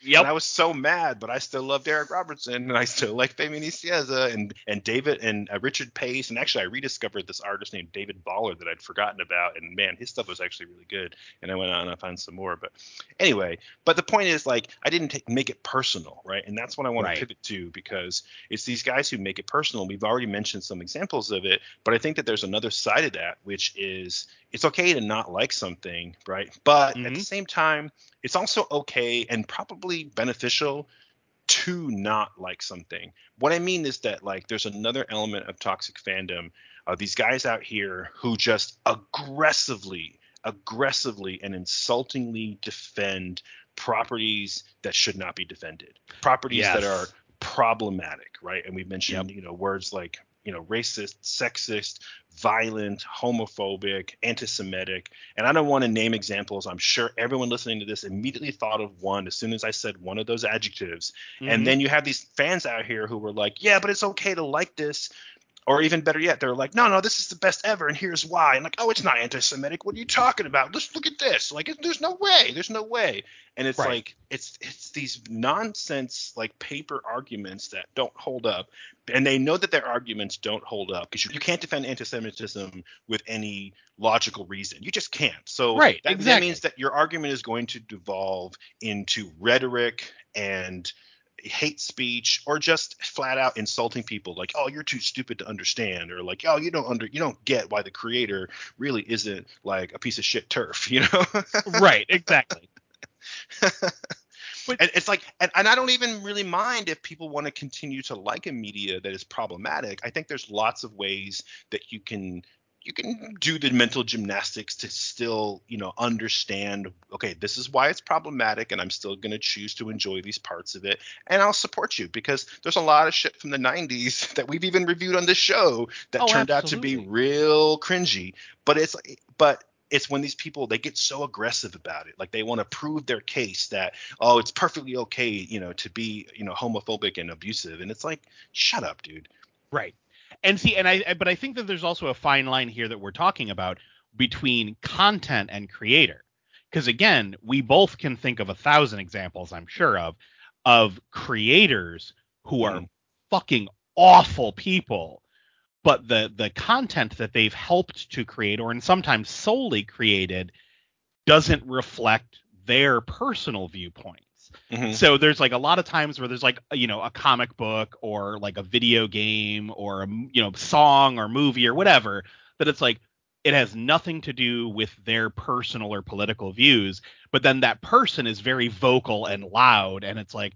Yep. and I was so mad, but I still love Darick Robertson, and I still like Fabian Nicieza and and David and uh, Richard Pace, and actually I rediscovered this artist named David Baller that I'd forgotten about, and man, his stuff was actually really good. And I went on and I found some more, but anyway, but the point is like I didn't take, make it personal, right? And that's what I want Right. to pivot to because it's these guys who make it personal. We've already mentioned some examples of it, but I think that there's another side of that, which is it's okay to not like something, right? But at the Mhm. same time, it's also okay and probably beneficial to not like something. What I mean is that like there's another element of toxic fandom. Uh, these guys out here who just aggressively, aggressively and insultingly defend properties that should not be defended. Properties that are problematic, right? And we mentioned, you know, words like you know, racist, sexist, violent, homophobic, anti-Semitic, and I don't want to name examples. I'm sure everyone listening to this immediately thought of one as soon as I said one of those adjectives. Mhm. And then you have these fans out here who were like, yeah, but it's okay to like this. Or even better yet, they're like, no, no, this is the best ever, and here's why. And like, oh, it's not anti-Semitic. What are you talking about? Let's look at this. Like, it- there's no way. There's no way. And it's Right. like, it's it's these nonsense like paper arguments that don't hold up, and they know that their arguments don't hold up because you, you can't defend anti-Semitism with any logical reason. You just can't. So Right, that, that means that your argument is going to devolve into rhetoric and hate speech or just flat out insulting people like oh you're too stupid to understand or like oh you don't under you don't get why the creator really isn't like a piece of shit TERF you know right. Exactly. and it's like and, and i don't even really mind if people want to continue to like a media that is problematic i think there's lots of ways that you can you can do the mental gymnastics to still you know understand okay this is why it's problematic and i'm still going to choose to enjoy these parts of it and i'll support you because there's a lot of shit from the 90s that we've even reviewed on this show that Oh, turned out to be real cringy but it's but it's when these people they get so aggressive about it like they want to prove their case that oh it's perfectly okay you know to be you know homophobic and abusive and it's like shut up dude Right. And see, and I, I- but I think that there's also a fine line here that we're talking about between content and creator. Because again, we both can think of a thousand examples, I'm sure of, of creators who are Mhm. fucking awful people, but the the content that they've helped to create, or and sometimes solely created, doesn't reflect their personal viewpoints. Mhm. So there's like a lot of times where there's like you know a comic book or like a video game or a you know song or movie or whatever that it's like it has nothing to do with their personal or political views, but then that person is very vocal and loud and it's like,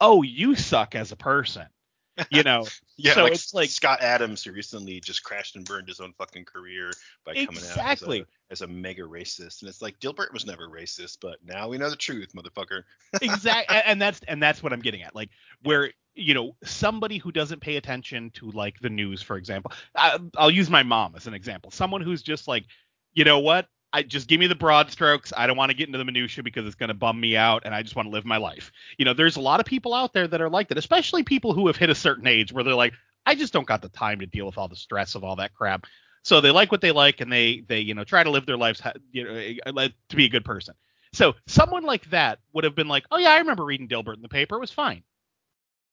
"Oh, you suck as a person." You know. yeah so like, it's like- scott adams who recently just crashed and burned his own fucking career by coming out as a, as a mega racist and it's like dilbert was never racist but now we know the truth motherfucker. Exactly and that's and that's what i'm getting at like where you know somebody who doesn't pay attention to like the news for example I, i'll use my mom as an example someone who's just like you know what I just give me the broad strokes. I don't want to get into the minutia because it's going to bum me out, and I just want to live my life. You know, there's a lot of people out there that are like that, especially people who have hit a certain age where they're like, I just don't got the time to deal with all the stress of all that crap. So they like what they like, and they they you know try to live their lives you know eh, eh, to be a good person. So someone like that would have been like, oh yeah, I remember reading Dilbert in the paper. It was fine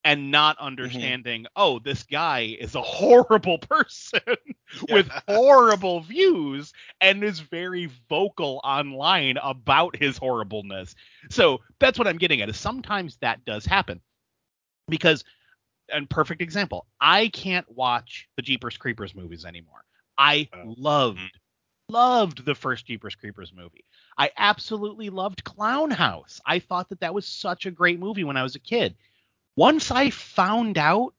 and not mm-hmm. understanding, mm-hmm. oh, this guy is a horrible person with horrible views and is very vocal online about his horribleness. So that's what I'm getting at is sometimes that does happen. Because and perfect example, I can't watch the Jeepers Creepers movies anymore. I oh. loved mm-hmm. loved the first Jeepers Creepers movie. I absolutely loved Clown House. I thought that that was such a great movie when I was a kid once I found out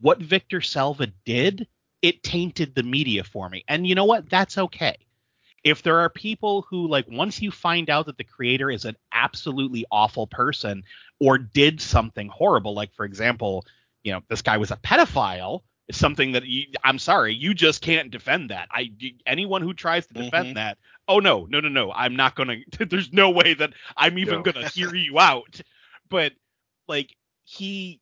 what Victor Salva did, it tainted the media for me. And you know what? That's okay. If there are people who like once you find out that the creator is an absolutely awful person or did something horrible, like for example, you know, this guy was a pedophile, it's something that you, I'm sorry, you just can't defend that. I anyone who tries to defend mm-hmm. that, oh no, no, no, no, I'm not gonna. there's no way that I'm even no. gonna hear you out. But like he,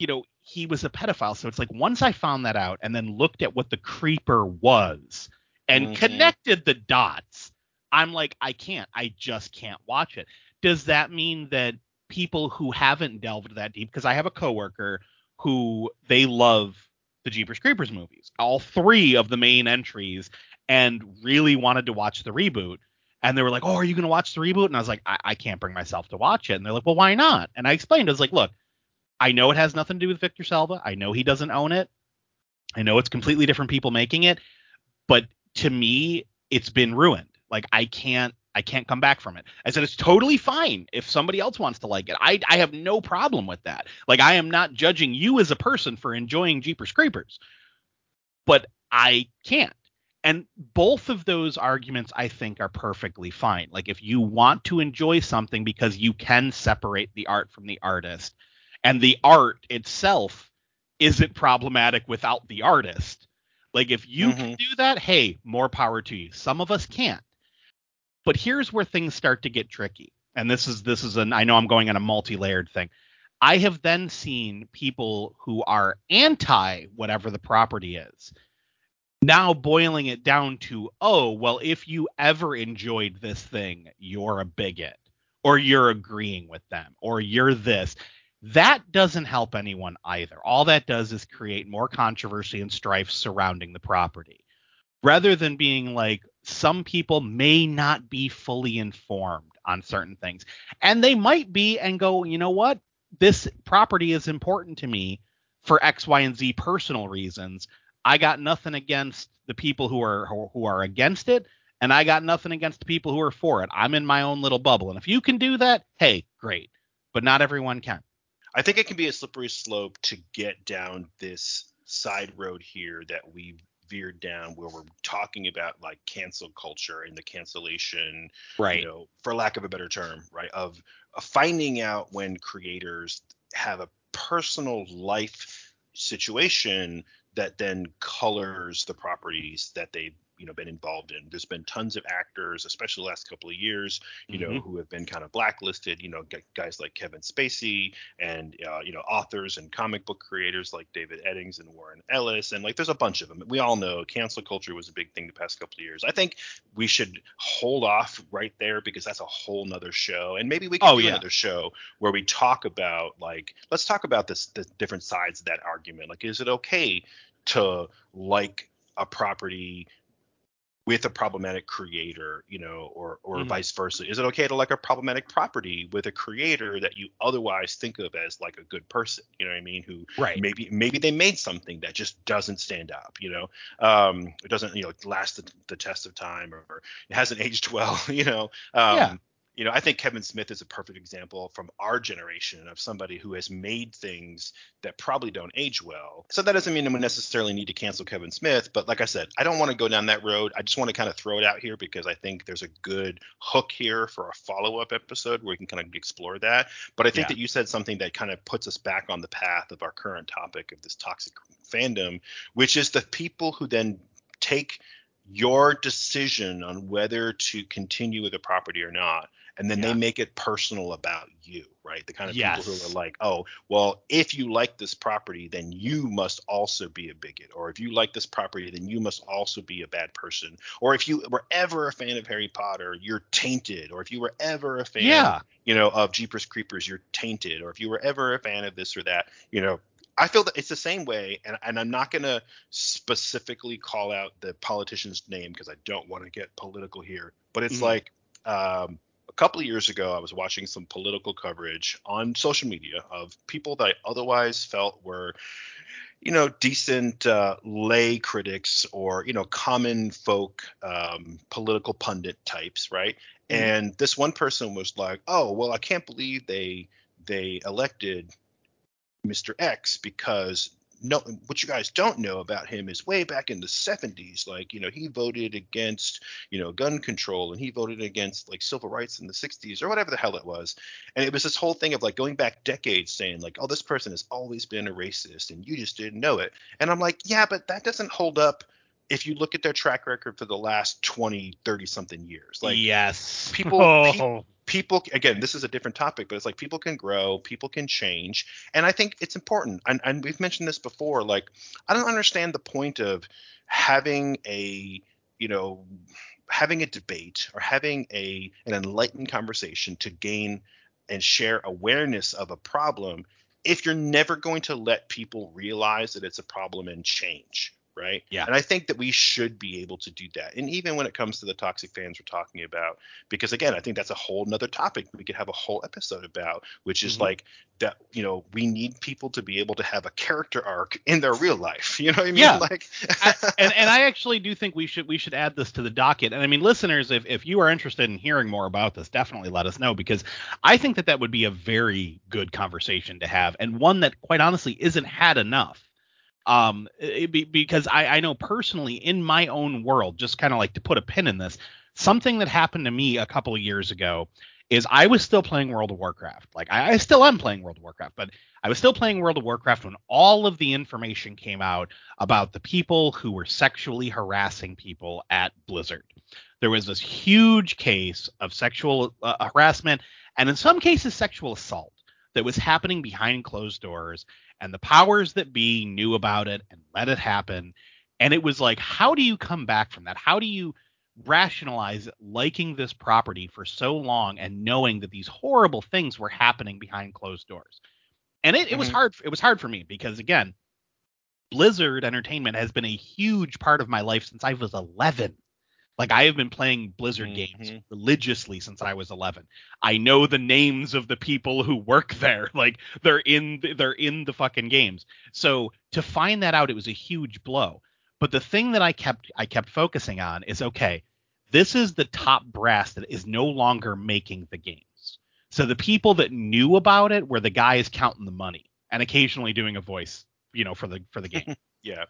you know, he was a pedophile. So it's like once I found that out and then looked at what the creeper was and mm-hmm. connected the dots, I'm like, I can't. I just can't watch it. Does that mean that people who haven't delved that deep, because I have a coworker who they love the Jeepers Creepers movies, all three of the main entries, and really wanted to watch the reboot. And they were like, "Oh, are you going to watch the reboot?" And I was like, I-, "I can't bring myself to watch it." And they're like, "Well, why not?" And I explained, I was like, "Look, I know it has nothing to do with Victor Salva. I know he doesn't own it. I know it's completely different people making it, but to me, it's been ruined. Like I can't I can't come back from it. I said it's totally fine if somebody else wants to like it. I I have no problem with that. Like I am not judging you as a person for enjoying Jeepers Creepers. But I can't. And both of those arguments I think are perfectly fine. Like if you want to enjoy something because you can separate the art from the artist, and the art itself isn't problematic without the artist. Like if you mm-hmm. can do that, hey, more power to you. Some of us can't. But here's where things start to get tricky. And this is this is an I know I'm going on a multi-layered thing. I have then seen people who are anti whatever the property is. Now boiling it down to, oh, well, if you ever enjoyed this thing, you're a bigot, or you're agreeing with them, or you're this. That doesn't help anyone either. All that does is create more controversy and strife surrounding the property. Rather than being like, some people may not be fully informed on certain things. And they might be and go, you know what? This property is important to me for X, Y, and Z personal reasons. I got nothing against the people who are who are against it, and I got nothing against the people who are for it. I'm in my own little bubble. And if you can do that, hey, great. But not everyone can. I think it can be a slippery slope to get down this side road here that we veered down where we're talking about like cancel culture and the cancellation right. you know for lack of a better term right of, of finding out when creators have a personal life situation that then colors the properties that they you know been involved in. There's been tons of actors, especially the last couple of years, you mm-hmm. know, who have been kind of blacklisted. You know, guys like Kevin Spacey, and uh, you know, authors and comic book creators like David Eddings and Warren Ellis, and like there's a bunch of them. We all know cancel culture was a big thing the past couple of years. I think we should hold off right there because that's a whole nother show, and maybe we can oh, do yeah. another show where we talk about like let's talk about this the different sides of that argument. Like, is it okay to like a property with a problematic creator, you know, or or mm-hmm. vice versa? Is it okay to like a problematic property with a creator that you otherwise think of as like a good person? You know what I mean? Who right. maybe maybe they made something that just doesn't stand up, you know, um, it doesn't you know last the, the test of time or, or, it hasn't aged well, you know. Um, yeah you know, I think Kevin Smith is a perfect example from our generation of somebody who has made things that probably don't age well. So that doesn't mean we necessarily need to cancel Kevin Smith, but like I said, I don't want to go down that road. I just want to kind of throw it out here because I think there's a good hook here for a follow-up episode where we can kind of explore that. But I think yeah. that you said something that kind of puts us back on the path of our current topic of this toxic fandom, which is the people who then take your decision on whether to continue with a property or not and then yeah. they make it personal about you right the kind of yes. people who are like oh well if you like this property then you must also be a bigot or if you like this property then you must also be a bad person or if you were ever a fan of harry potter you're tainted or if you were ever a fan yeah. you know of jeepers creepers you're tainted or if you were ever a fan of this or that you know I feel that it's the same way, and, and I'm not going to specifically call out the politician's name because I don't want to get political here. But it's mm-hmm. like um, a couple of years ago, I was watching some political coverage on social media of people that I otherwise felt were, you know, decent uh, lay critics or you know, common folk um, political pundit types, right? Mm-hmm. And this one person was like, "Oh, well, I can't believe they they elected Mr. X because no what you guys don't know about him is way back in the 70s like you know he voted against you know gun control and he voted against like civil rights in the 60s or whatever the hell it was. And it was this whole thing of like going back decades saying like oh this person has always been a racist and you just didn't know it. And i'm like yeah but that doesn't hold up if you look at their track record for the last 20 30 something years like yes people, oh. people people again this is a different topic but it's like people can grow people can change and i think it's important and, and we've mentioned this before like i don't understand the point of having a you know having a debate or having a an enlightened conversation to gain and share awareness of a problem if you're never going to let people realize that it's a problem and change right? Yeah. And I think that we should be able to do that. And even when it comes to the toxic fans we're talking about, because again, I think that's a whole nother topic we could have a whole episode about, which is mm-hmm. like that, you know, we need people to be able to have a character arc in their real life. You know what I mean? Yeah. Like I, and, and I actually do think we should we should add this to the docket. And I mean, listeners, if, if you are interested in hearing more about this, definitely let us know because I think that that would be a very good conversation to have and one that quite honestly isn't had enough um be, because I, I know personally in my own world just kind of like to put a pin in this something that happened to me a couple of years ago is i was still playing world of warcraft. Like I, I still am playing world of warcraft but i was still playing world of warcraft when all of the information came out about the people who were sexually harassing people at blizzard. There was this huge case of sexual uh, harassment and in some cases sexual assault that was happening behind closed doors and the powers that be knew about it and let it happen. And it was like how do you come back from that? How do you rationalize liking this property for so long and knowing that these horrible things were happening behind closed doors? And it, mm-hmm. it was hard it was hard for me because again blizzard entertainment has been a huge part of my life since i was 11 like I have been playing Blizzard mm-hmm. games religiously since I was 11. I know the names of the people who work there. Like they're in they're in the fucking games. So to find that out it was a huge blow. But the thing that I kept I kept focusing on is okay, this is the top brass that is no longer making the games. So the people that knew about it were the guys counting the money and occasionally doing a voice, you know, for the for the game. yeah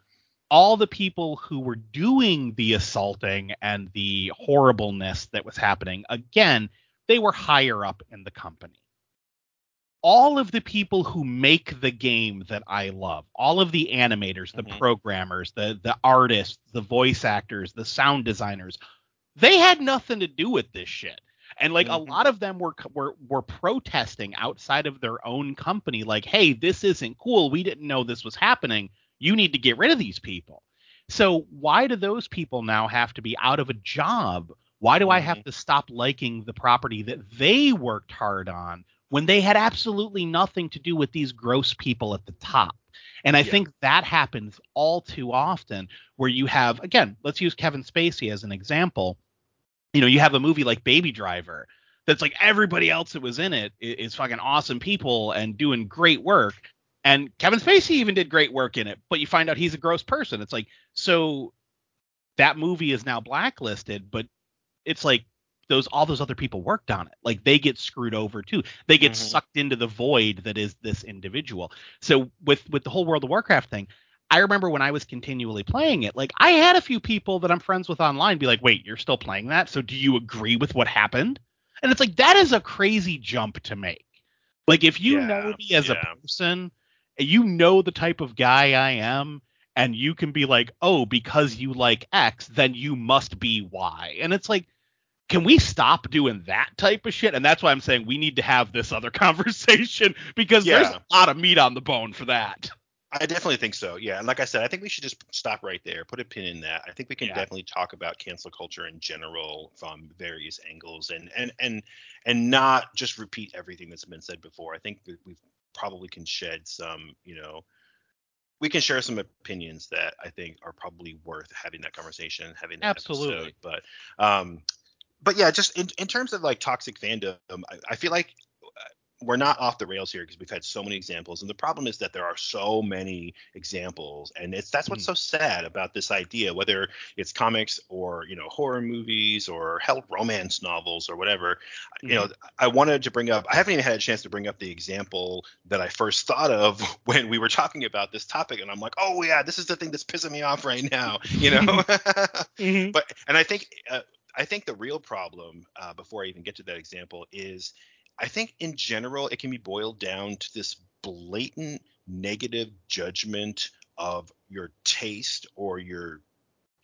all the people who were doing the assaulting and the horribleness that was happening, again, they were higher up in the company. All of the people who make the game that I love, all of the animators, the mm-hmm. programmers, the the artists, the voice actors, the sound designers, they had nothing to do with this shit. And like mm-hmm. a lot of them were were were protesting outside of their own company like, "Hey, this isn't cool. We didn't know this was happening." You need to get rid of these people. So why do those people now have to be out of a job? Why do. I have mm-hmm. to stop liking the property that they worked hard on when they had absolutely nothing to do with these gross people at the top? And I yeah. think that happens all too often where you have, again, let's use Kevin Spacey as an example. You know, you have a movie like Baby Driver that's like everybody else that was in it is fucking awesome people and doing great work. And Kevin Spacey even did great work in it, but you find out he's a gross person. It's like so that movie is now blacklisted, but it's like those all those other people worked on it. Like they get screwed over too. They get mm-hmm. sucked into the void that is this individual. So with with the whole World of Warcraft thing, I remember when I was continually playing it, like I had a few people that I'm friends with online be like, "Wait, you're still playing that? So do you agree with what happened?" And it's like that is a crazy jump to make. Like if you yeah, know me as yeah. a person you know the type of guy I am, and you can be like, "Oh, because you like X, then you must be Y." And it's like can we stop doing that type of shit? And that's why I'm saying we need to have this other conversation because Yeah. there's a lot of meat on the bone for that. I definitely think so. Yeah, and like I said, I think we should just stop right there, put a pin in that. I think we can Yeah. definitely talk about cancel culture in general from various angles, and and and and not just repeat everything that's been said before. I think we probably can shed some, you know, we can share some opinions that I think are probably worth having that conversation, having that Absolutely. episode. But um, but yeah, just in, in terms of like toxic fandom, I, I feel like we're not off the rails here because we've had so many examples, and the problem is that there are so many examples, and it's that's what's so sad about this idea, whether it's comics or you know horror movies or hell romance novels or whatever. You know, I wanted to bring up. I haven't even had a chance to bring up the example that I first thought of when we were talking about this topic, and I'm like, oh yeah, this is the thing that's pissing me off right now. You know. Mhm. but and I think uh, I think the real problem uh, before I even get to that example is I think in general it can be boiled down to this blatant negative judgment of your taste or your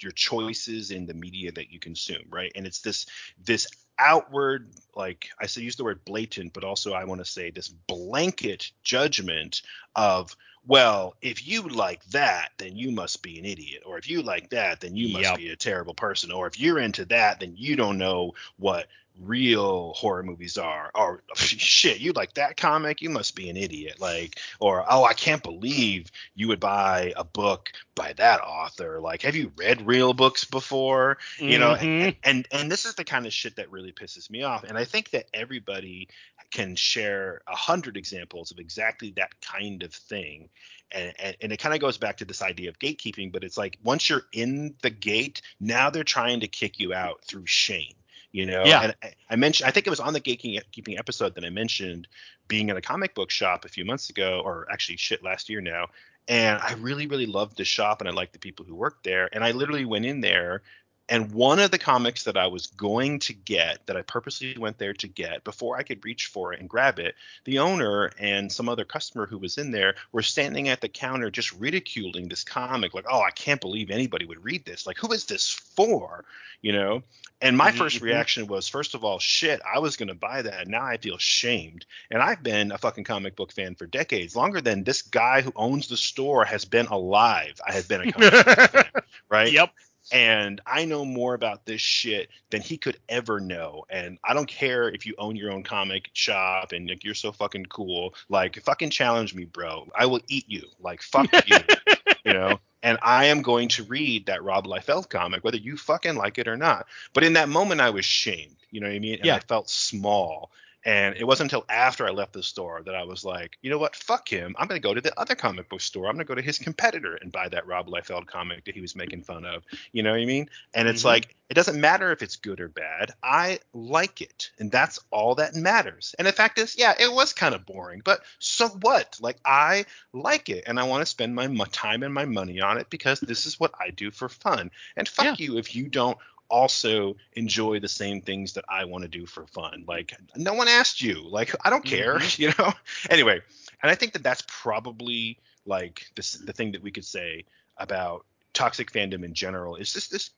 your choices in the media that you consume right and it's this this outward like i say use the word blatant but also i want to say this blanket judgment of well if you like that then you must be an idiot or if you like that then you must Yep. be a terrible person or if you're into that then you don't know what real horror movies are or shit you like that comic you must be an idiot like or oh i can't believe you would buy a book by that author like have you read real books before you know Mhm. and, and and this is the kind of shit that really pisses me off and i think that everybody can share a hundred examples of exactly that kind of thing and and, and it kind of goes back to this idea of gatekeeping but it's like once you're in the gate now they're trying to kick you out through shame you know Yeah. and I, I mentioned i think it was on the gatekeeping episode that i mentioned being in a comic book shop a few months ago or actually shit last year now and I really, really loved the shop and I liked the people who worked there. And I literally went in there and one of the comics that I was going to get, that I purposely went there to get before I could reach for it and grab it, the owner and some other customer who was in there were standing at the counter just ridiculing this comic, like, oh, I can't believe anybody would read this. Like, who is this for? You know? And my first Mhm. reaction was, first of all, shit, I was going to buy that. Now I feel shamed. And I've been a fucking comic book fan for decades, longer than this guy who owns the store has been alive. I have been a comic book fan, right? Yep. And I know more about this shit than he could ever know. And I don't care if you own your own comic shop and like, you're so fucking cool. Like, fucking challenge me, bro. I will eat you. Like, fuck you. you know? And I am going to read that Rob Liefeld comic, whether you fucking like it or not. But in that moment, I was shamed. You know what I mean? And Yeah. I felt small. And it wasn't until after I left the store that I was like, you know what? Fuck him. I'm going to go to the other comic book store. I'm going to go to his competitor and buy that Rob Liefeld comic that he was making fun of. You know what I mean? And it's Mhm. like, it doesn't matter if it's good or bad. I like it. And that's all that matters. And the fact is, yeah, it was kind of boring, but so what? Like, I like it and I want to spend my time and my money on it because this is what I do for fun. And fuck you if you don't also enjoy the same things that I want to do for fun. Like no one asked you. Like I don't care, mm-hmm. you know. Anyway, and I think that that's probably like this the thing that we could say about toxic fandom in general is just this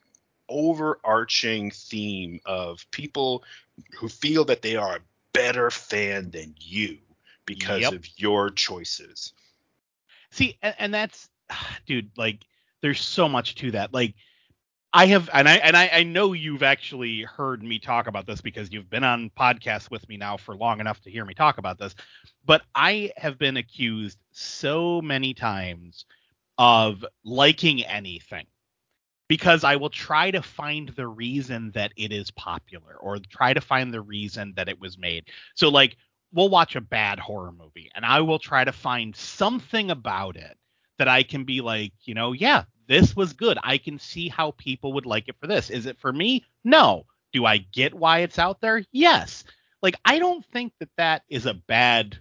overarching theme of people who feel that they are a better fan than you because Yep. of your choices. See, and, and that's, dude, like, there's so much to that. Like, I have, and I and I, I know you've actually heard me talk about this because you've been on podcasts with me now for long enough to hear me talk about this. But I have been accused so many times of liking anything because I will try to find the reason that it is popular or try to find the reason that it was made. So, like, we'll watch a bad horror movie and I will try to find something about it that I can be like, you know, yeah, this was good. I can see how people would like it for this. Is it for me? No. Do I get why it's out there? Yes. Like, I don't think that that is a bad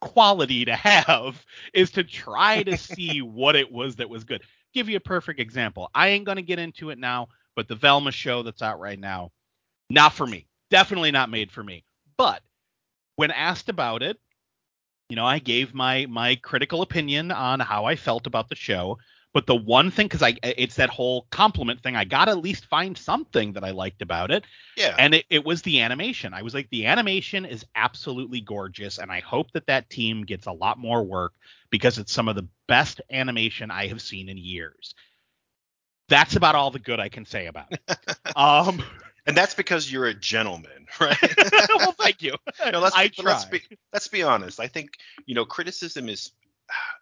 quality to have is to try to see what it was that was good. Give you a perfect example. I ain't going to get into it now, but the Velma show that's out right now, not for me. Definitely not made for me. But when asked about it, you know, I gave my my critical opinion on how I felt about the show, But the one thing, because I it's that whole compliment thing, I gotta at least find something that I liked about it. Yeah. And it, it was the animation. I was like, the animation is absolutely gorgeous, and I hope that that team gets a lot more work because it's some of the best animation I have seen in years. That's about all the good I can say about it. um, and that's because you're a gentleman, right? well, thank you. No, let's, I but let's try. be let's be honest. I think you know criticism is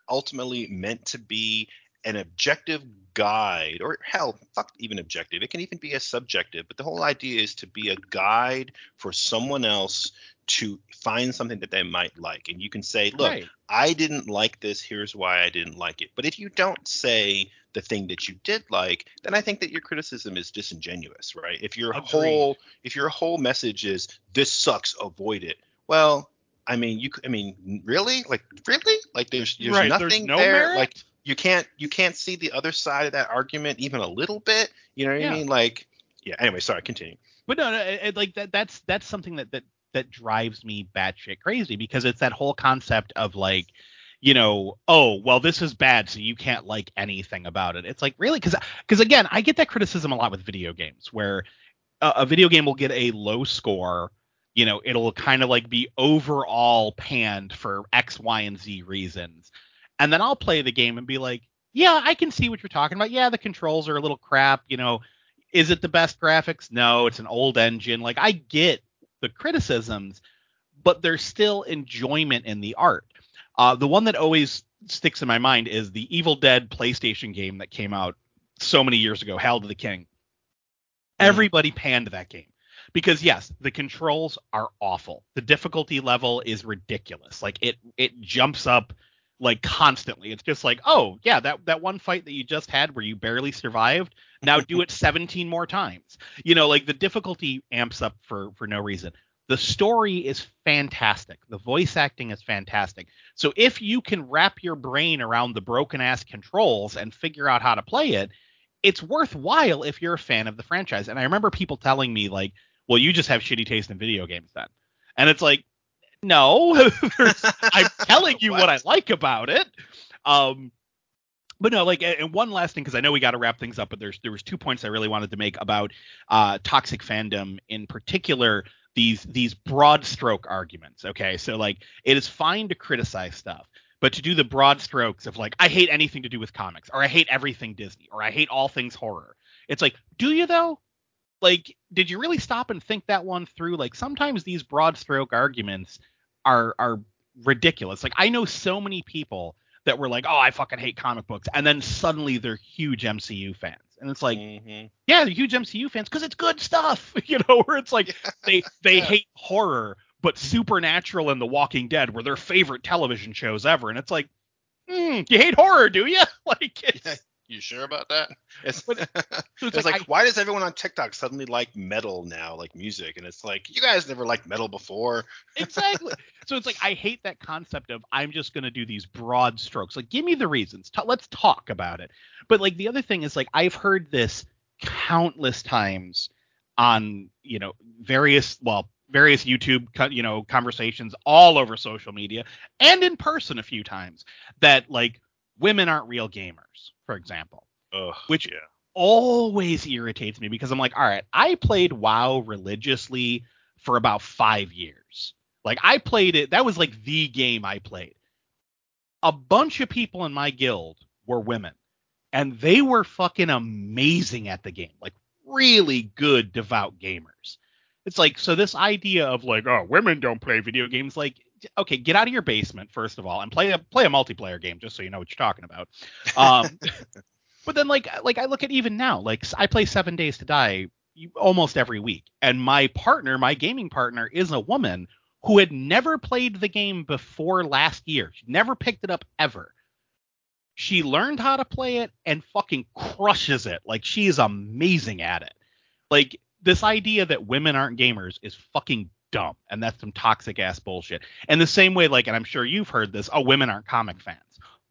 ultimately meant to be an objective guide, or hell, fuck even objective. It can even be a subjective. But the whole idea is to be a guide for someone else to find something that they might like, and you can say, look, Right. I didn't like this. Here's why I didn't like it. But if you don't say the thing that you did like, then I think that your criticism is disingenuous, right? If your Agreed. whole if your whole message is this sucks, avoid it. Well, I mean, you. I mean, really? Like, really? Like, there's there's Right, there's nothing no there. merit? Like, you can't you can't see the other side of that argument even a little bit. You know what Yeah. I mean? Like, yeah. Anyway, sorry. Continue. But no, no it- like that that's that's something that that that drives me batshit crazy because it's that whole concept of like, you know, oh well, this is bad, so you can't like anything about it. It's like really because because again, I get that criticism a lot with video games where a, a video game will get a low score. You know, it'll kind of like be overall panned for X, Y, and Z reasons, and then I'll play the game and be like, yeah, I can see what you're talking about. Yeah, the controls are a little crap. You know, is it the best graphics? No, it's an old engine. Like I get the criticisms, but there's still enjoyment in the art. Uh, the one that always sticks in my mind is the Evil Dead PlayStation game that came out so many years ago, Hail to the King. Everybody panned that game because yes, the controls are awful. The difficulty level is ridiculous. Like it it jumps up like constantly. It's just like, oh yeah, that that one fight that you just had where you barely survived, now do it 17 more times. You know, like the difficulty amps up for for no reason. The story is fantastic. The voice acting is fantastic. So if you can wrap your brain around the broken ass controls and figure out how to play it, it's worthwhile if you're a fan of the franchise. And I remember people telling me like, "Well, you just have shitty taste in video games then." And it's like, no, I'm telling you what I like about it. Um, but no, like, and one last thing because I know we got to wrap things up, but there's there was two points I really wanted to make about uh, toxic fandom in particular. These these broad stroke arguments. Okay, so like it is fine to criticize stuff, but to do the broad strokes of like I hate anything to do with comics, or I hate everything Disney, or I hate all things horror. It's like, do you though? Like, did you really stop and think that one through? Like sometimes these broad stroke arguments are are ridiculous. Like I know so many people that were like, "Oh, I fucking hate comic books," and then suddenly they're huge MCU fans, and it's like, Mhm. yeah, they're huge MCU fans because it's good stuff, you know. Where it's like they they Yeah. hate horror, but Supernatural and The Walking Dead were their favorite television shows ever, and it's like, hmm, you hate horror, do you? Like, it's, Yeah. You sure about that? It's, But- it's it's like, I- why does everyone on TikTok suddenly like metal now, like music? And it's like, you guys never liked metal before. exactly. so it's like I hate that concept of I'm just going to do these broad strokes. Like, give me the reasons. Let's talk about it. But like the other thing is like I've heard this countless times on you know various well various YouTube you know conversations all over social media and in person a few times that like women aren't real gamers, for example Ugh, Which- yeah. always irritates me because I'm like, all right, I played WoW religiously for about five years. Like I played it, that was like the game I played. A bunch of people in my guild were women, and they were fucking amazing at the game. Like really good, devout gamers. It's like so this idea of like, oh, women don't play video games. Like, okay, get out of your basement first of all and play a play a multiplayer game just so you know what you're talking about. Um, but then like like I look at even now, like I play Seven Days to Die almost every week, and my partner, my gaming partner, is a woman who had never played the game before last year. She never picked it up ever. She learned how to play it and fucking crushes it. Like she is amazing at it. Like this idea that women aren't gamers is fucking dumb, and that's some toxic ass bullshit. And the same way, like, and I'm sure you've heard this. Oh, women aren't comic fans.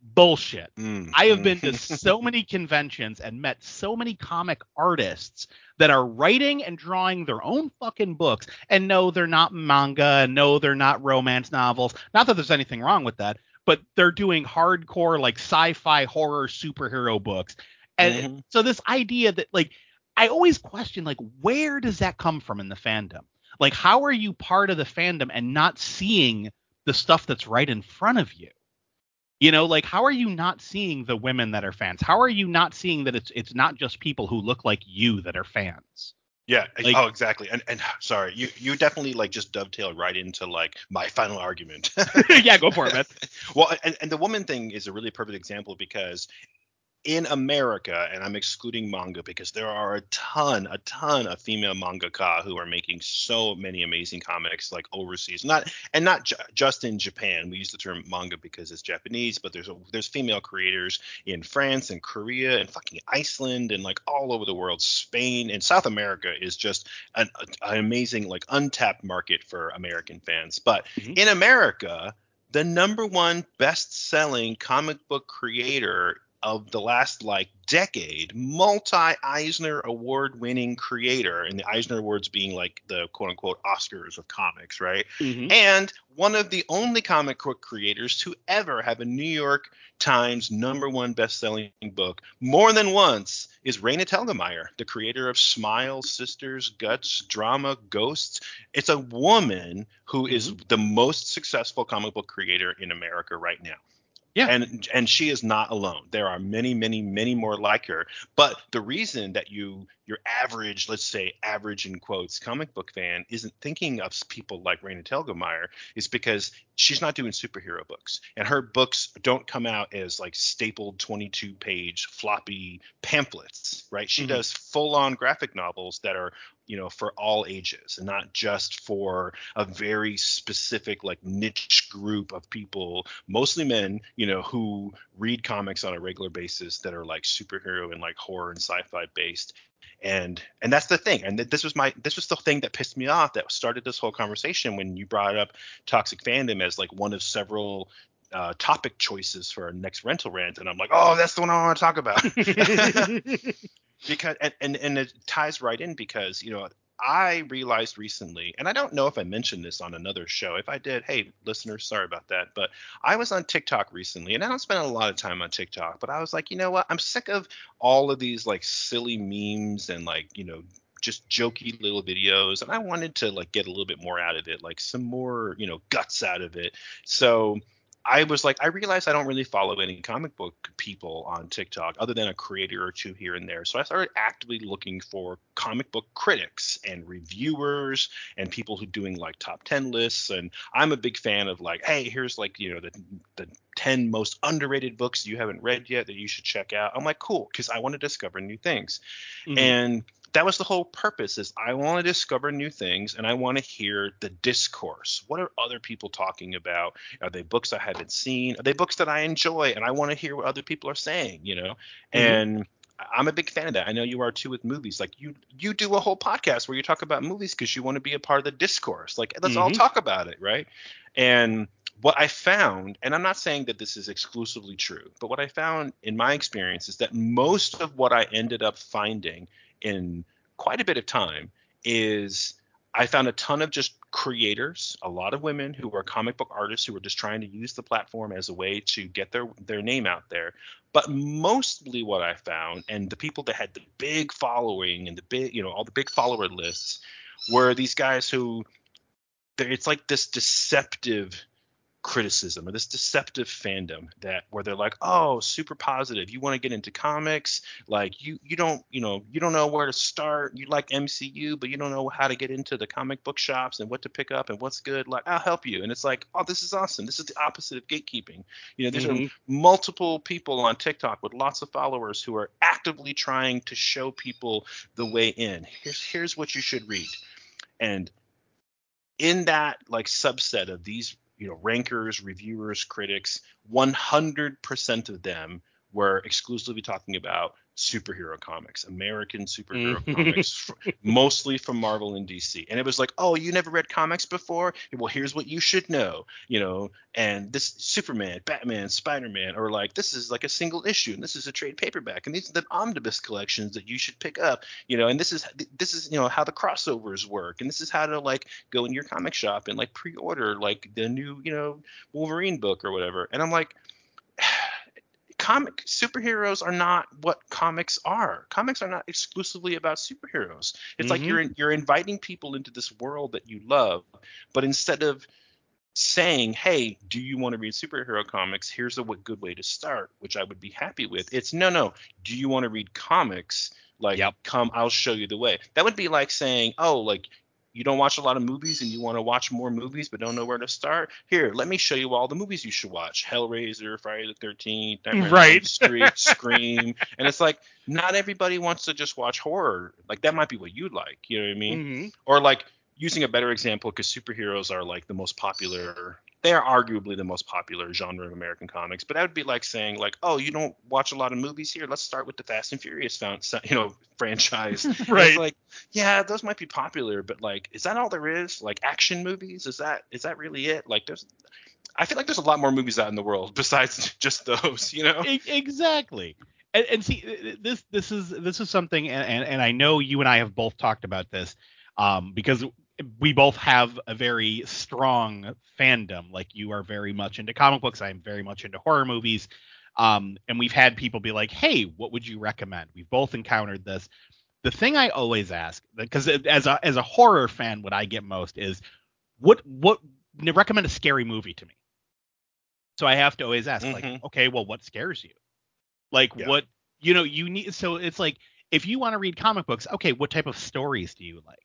Bullshit. Mm, I have been to so many conventions and met so many comic artists that are writing and drawing their own fucking books. And no, they're not manga. And no, they're not romance novels. Not that there's anything wrong with that, but they're doing hardcore like sci-fi horror superhero books. And Mm-hmm. so this idea that like I always question like where does that come from in the fandom? Like how are you part of the fandom and not seeing the stuff that's right in front of you? You know, like how are you not seeing the women that are fans? How are you not seeing that it's it's not just people who look like you that are fans? Yeah. Like- oh, exactly. And and sorry, you you definitely like just dovetailed right into like my final argument. yeah, go for it, man. well, and, and the woman thing is a really perfect example because in America, and I'm excluding manga because there are a ton, a ton of female mangaka who are making so many amazing comics like overseas. Not and not ju- just in Japan. We use the term manga because it's Japanese, but there's a, there's female creators in France and Korea and fucking Iceland and like all over the world. Spain and South America is just an, an amazing like untapped market for American fans. But Mhm. in America, the number one best-selling comic book creator of the last like decade, multi Eisner award winning creator, and the Eisner Awards being like the quote unquote Oscars of comics, right? Mhm. And one of the only comic book creators to ever have a New York Times number one best selling book more than once is Raina Telgemeier, the creator of Smile, Sisters, Guts, Drama, Ghosts. It's a woman who is the most successful comic book creator in America right now. Yeah. And and she is not alone. There are many, many, many more like her. But the reason that you your average, let's say average in quotes, comic book fan isn't thinking of people like Raina Telgemeier is because she's not doing superhero books. And her books don't come out as like stapled 22 page floppy pamphlets, right? She Mhm. does full on graphic novels that are you know for all ages and not just for a very specific like niche group of people mostly men you know who read comics on a regular basis that are like superhero and like horror and sci-fi based. And and that's the thing. And this was my this was the thing that pissed me off that started this whole conversation when you brought up toxic fandom as like one of several uh, topic choices for our next rental rant. And i'm like oh that's the one i want to talk about because and, and and it ties right in because you know I realized recently, and I don't know if I mentioned this on another show. If I did, hey, listeners, sorry about that. But I was on TikTok recently, and I don't spend a lot of time on TikTok. But I was like, you know what? I'm sick of all of these like silly memes and like you know just jokey little videos, and I wanted to like get a little bit more out of it, like some more you know guts out of it. So I was like, I realized I don't really follow any comic book people on TikTok other than a creator or two here and there. So I started actively looking for comic book critics and reviewers and people who are doing like top 10 lists. And I'm a big fan of like, hey, here's like, you know, the, the 10 most underrated books you haven't read yet that you should check out. I'm like, cool, because I want to discover new things. Mhm. And that was the whole purpose is I want to discover new things and I want to hear the discourse. What are other people talking about? Are they books I haven't seen? Are they books that I enjoy and I want to hear what other people are saying, you know? And I- I'm a big fan of that. I know you are too with movies. Like you you do a whole podcast where you talk about movies because you want to be a part of the discourse. Like let's all Mhm. talk about it, right? And what I found, and I'm not saying that this is exclusively true, but what I found in my experience is that most of what I ended up finding in quite a bit of time is I found a ton of just creators, a lot of women who are comic book artists who were just trying to use the platform as a way to get their their name out there. But mostly what I found and the people that had the big following and the big, you know, all the big follower lists were these guys who it's like this deceptive criticism or this deceptive fandom that where they're like oh super positive. You want to get into comics? Like you you don't you know you don't know where to start. You like mcu but you don't know how to get into the comic book shops and what to pick up and what's good. Like i'll help you. And it's like oh this is awesome. This is the opposite of gatekeeping. You know there's Mhm. multiple people on tiktok with lots of followers who are actively trying to show people the way in. Here's here's what you should read. And in that like subset of these you know rankers reviewers critics 100% of them were exclusively talking about superhero comics, American superhero mm-hmm. comics, mostly from Marvel and DC. And it was like, oh, you never read comics before? Well, here's what you should know, you know. And this Superman, Batman, Spider Man, or like this is like a single issue, and this is a trade paperback, and these are the omnibus collections that you should pick up, you know. And this is this is you know how the crossovers work, and this is how to like go in your comic shop and like pre-order like the new you know Wolverine book or whatever. And I'm like comic superheroes are not what comics are. Comics are not exclusively about superheroes. It's mm-hmm. like you're in, you're inviting people into this world that you love, but instead of saying, "Hey, do you want to read superhero comics? Here's a good way to start," which I would be happy with. It's no, no. Do you want to read comics? Like, yep. come, I'll show you the way. That would be like saying, "Oh, like you don't watch a lot of movies and you want to watch more movies but don't know where to start here let me show you all the movies you should watch. Hellraiser friday the 13th right. Street scream. And it's like not everybody wants to just watch horror. Like that might be what you like you know what i mean? Mm-hmm. or like using a better example because superheroes are like the most popular they are arguably the most popular genre of American comics. But that would be like saying, like, oh, you don't watch a lot of movies here. Let's start with the Fast and Furious, found, you know, franchise. right. like, yeah, those might be popular, but like, is that all there is? Like action movies? Is that is that really it? Like, there's, I feel like there's a lot more movies out in the world besides just those. You know. Exactly. And, and see, this this is this is something, and, and and I know you and I have both talked about this, um, because we both have a very strong fandom. Like you are very much into comic books. I'm very much into horror movies. Um, and we've had people be like, "Hey, what would you recommend?" We've both encountered this. The thing I always ask, because as a as a horror fan, what I get most is, what what recommend a scary movie to me. So I have to always ask, mm-hmm. like, okay, well, what scares you? Like, yeah. what you know, you need. So it's like, if you want to read comic books, okay, what type of stories do you like?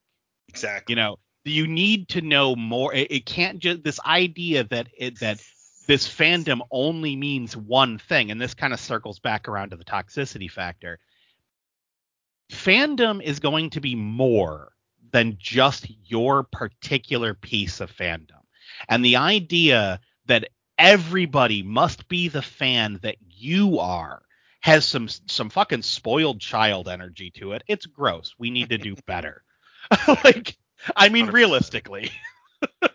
Exactly. You know, you need to know more. It, it can't just this idea that it that this fandom only means one thing, and this kind of circles back around to the toxicity factor. Fandom is going to be more than just your particular piece of fandom. And the idea that everybody must be the fan that you are has some some fucking spoiled child energy to it. It's gross. We need to do better. like I mean, 100%. realistically.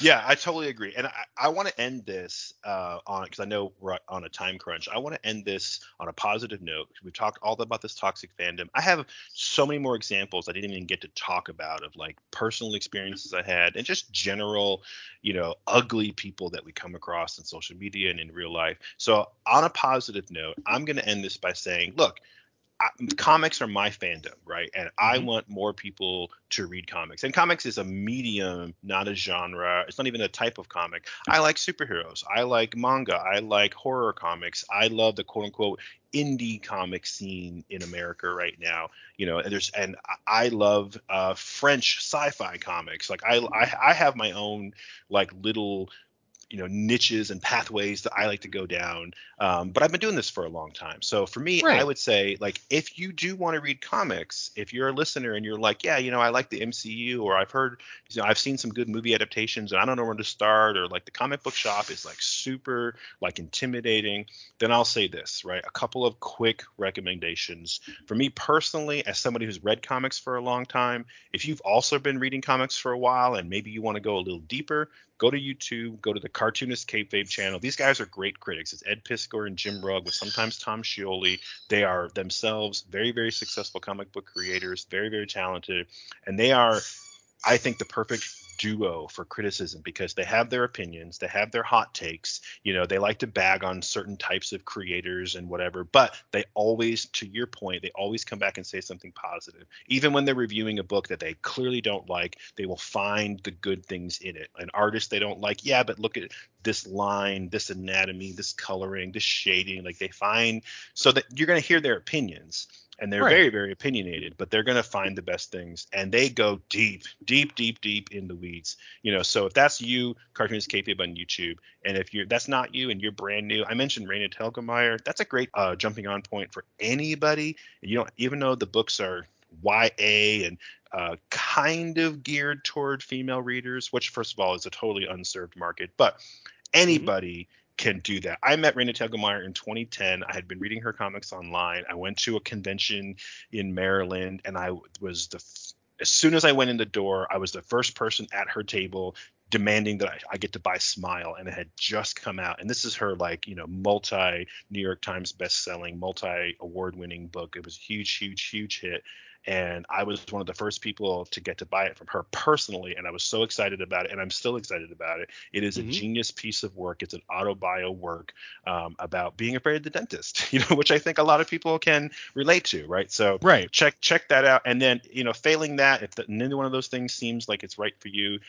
yeah, I totally agree, and I, I want to end this uh, on because I know we're on a time crunch. I want to end this on a positive note. We've talked all about this toxic fandom. I have so many more examples I didn't even get to talk about of like personal experiences I had and just general, you know, ugly people that we come across in social media and in real life. So on a positive note, I'm going to end this by saying, look I, comics are my fandom, right? And mm-hmm. I want more people to read comics. And comics is a medium, not a genre. It's not even a type of comic. I like superheroes. I like manga. I like horror comics. I love the quote unquote indie comic scene in America right now. You know, and there's and I love uh, French sci-fi comics. Like I, I I have my own like little you know niches and pathways that I like to go down. Um, but I've been doing this for a long time. So for me, right. I would say like if you do want to read comics, if you're a listener and you're like, yeah, you know, I like the MCU or I've heard, you know, I've seen some good movie adaptations and I don't know where to start or like the comic book shop is like super like intimidating, then I'll say this, right? A couple of quick recommendations. For me personally, as somebody who's read comics for a long time, if you've also been reading comics for a while and maybe you want to go a little deeper, go to YouTube, go to the Cartoonist Kayfabe channel. These guys are great critics. It's Ed Piskor and Jim Rugg with sometimes Tom Scioli. They are themselves very, very successful comic book creators, very, very talented, and they are, I think, the perfect duo for criticism because they have their opinions, they have their hot takes. You know, they like to bag on certain types of creators and whatever, but they always, to your point, they always come back and say something positive. Even when they're reviewing a book that they clearly don't like, they will find the good things in it. An artist they don't like, yeah, but look at this line, this anatomy, this coloring, this shading. Like they find so that you're going to hear their opinions and they're right. very very opinionated but they're going to find the best things and they go deep deep deep deep in the weeds you know so if that's you cartoonist kayfabe on youtube and if you're that's not you and you're brand new i mentioned Raina Telgemeier that's a great uh, jumping on point for anybody you know even though the books are ya and uh, kind of geared toward female readers which first of all is a totally unserved market but mm-hmm. anybody mm-hmm can do that. I met Raina Telgemeier in 2010. I had been reading her comics online. I went to a convention in Maryland, and I was the as soon as I went in the door, I was the first person at her table demanding that I, I, get to buy Smile, and it had just come out. And this is her like you know multi New York Times best-selling, multi award-winning book. It was a huge, huge, huge hit and I was one of the first people to get to buy it from her personally, and I was so excited about it, and I'm still excited about it. It is mm-hmm. a genius piece of work. It's an autobio work um, about being afraid of the dentist, you know, which I think a lot of people can relate to, right? So right. check check that out, and then you know, failing that, if the, one of those things seems like it's right for you,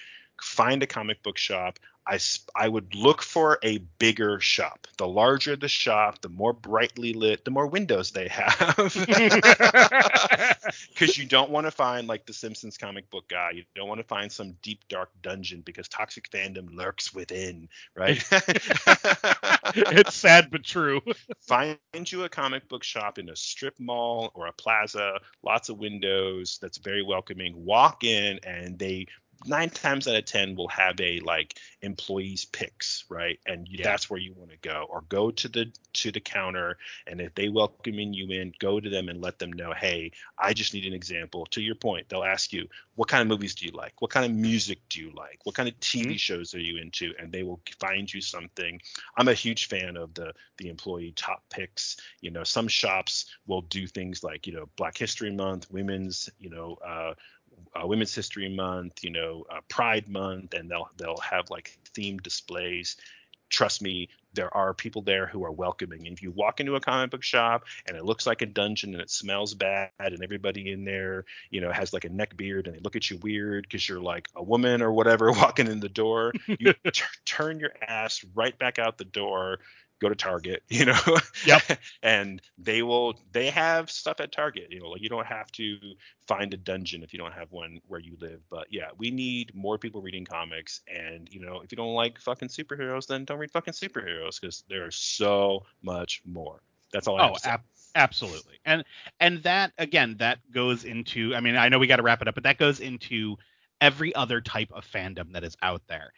find a comic book shop. I, I would look for a bigger shop. The larger the shop, the more brightly lit, the more windows they have. Because you don't want to find like the Simpsons comic book guy. You don't want to find some deep, dark dungeon because toxic fandom lurks within, right? it's sad but true. find you a comic book shop in a strip mall or a plaza, lots of windows, that's very welcoming. Walk in and they nine times out of ten will have a like employees picks right? And yeah. that's where you want to go or go to the to the counter and if they welcoming you in go to them and let them know hey i just need an example. To your point they'll ask you what kind of movies do you like? What kind of music do you like? What kind of tv mm-hmm. shows are you into? And they will find you something. I'm a huge fan of the the employee top picks. You know some shops will do things like you know black history month women's you know uh, uh, Women's History Month, you know, uh, Pride Month, and they'll they'll have like themed displays. Trust me, there are people there who are welcoming. And if you walk into a comic book shop and it looks like a dungeon and it smells bad and everybody in there, you know, has like a neck beard and they look at you weird because you're like a woman or whatever walking in the door, you t- turn your ass right back out the door go to Target, you know. Yep. and they will they have stuff at Target, you know, like you don't have to find a dungeon if you don't have one where you live. But yeah, we need more people reading comics and you know, if you don't like fucking superheroes, then don't read fucking superheroes because there's so much more. That's all I oh, ab- absolutely. And and that again, that goes into I mean, I know we got to wrap it up, but that goes into every other type of fandom that is out there.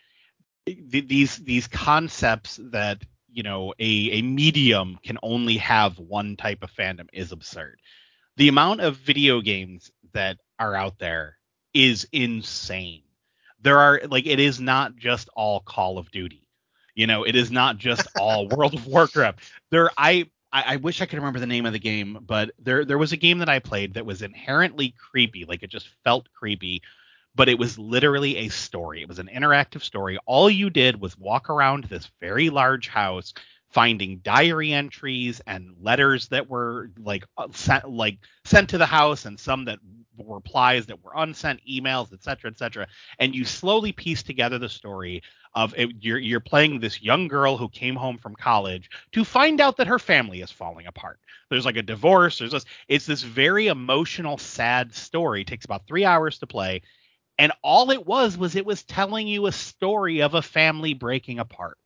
These these concepts that you know a, a medium can only have one type of fandom is absurd. The amount of video games that are out there is insane. There are like it is not just all Call of Duty. You know, it is not just all World of Warcraft. There I I, I, wish I could remember the name of the game, but there there was a game that I played that was inherently creepy, like it just felt creepy, but it was literally a story. It was an interactive story. All you did was walk around this very large house finding diary entries and letters that were like uh, sent like sent to the house and some that were replies that were unsent emails etc etc and you slowly piece together the story of it, you're you're playing this young girl who came home from college to find out that her family is falling apart. There's like a divorce. There's this it's this very emotional sad story. It takes about 3 hours to play and all it was was it was telling you a story of a family breaking apart.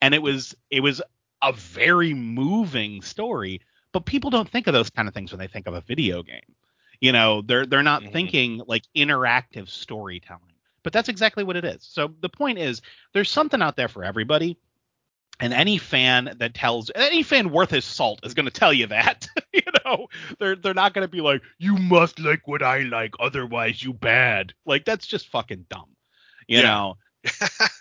And it was it was a very moving story, but people don't think of those kind of things when they think of a video game. You know, they're they're not mm-hmm. thinking like interactive storytelling. But that's exactly what it is. So the point is there's something out there for everybody and any fan that tells any fan worth his salt is going to tell you that you know they're they're not going to be like you must like what i like otherwise you bad like that's just fucking dumb you yeah. know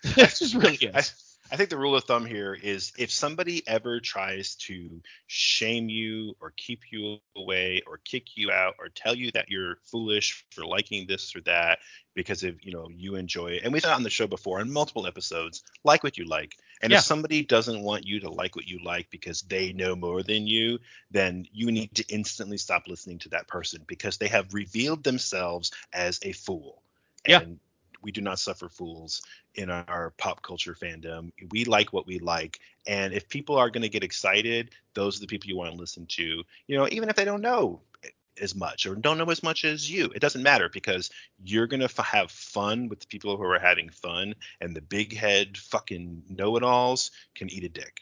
it's just really is. I think the rule of thumb here is if somebody ever tries to shame you or keep you away or kick you out or tell you that you're foolish for liking this or that because of you know you enjoy it and we've done on the show before in multiple episodes like what you like and yeah. if somebody doesn't want you to like what you like because they know more than you then you need to instantly stop listening to that person because they have revealed themselves as a fool and yeah we do not suffer fools in our pop culture fandom. We like what we like, and if people are going to get excited, those are the people you want to listen to. You know, even if they don't know as much or don't know as much as you, it doesn't matter because you're going to f- have fun with the people who are having fun, and the big head fucking know-it-alls can eat a dick.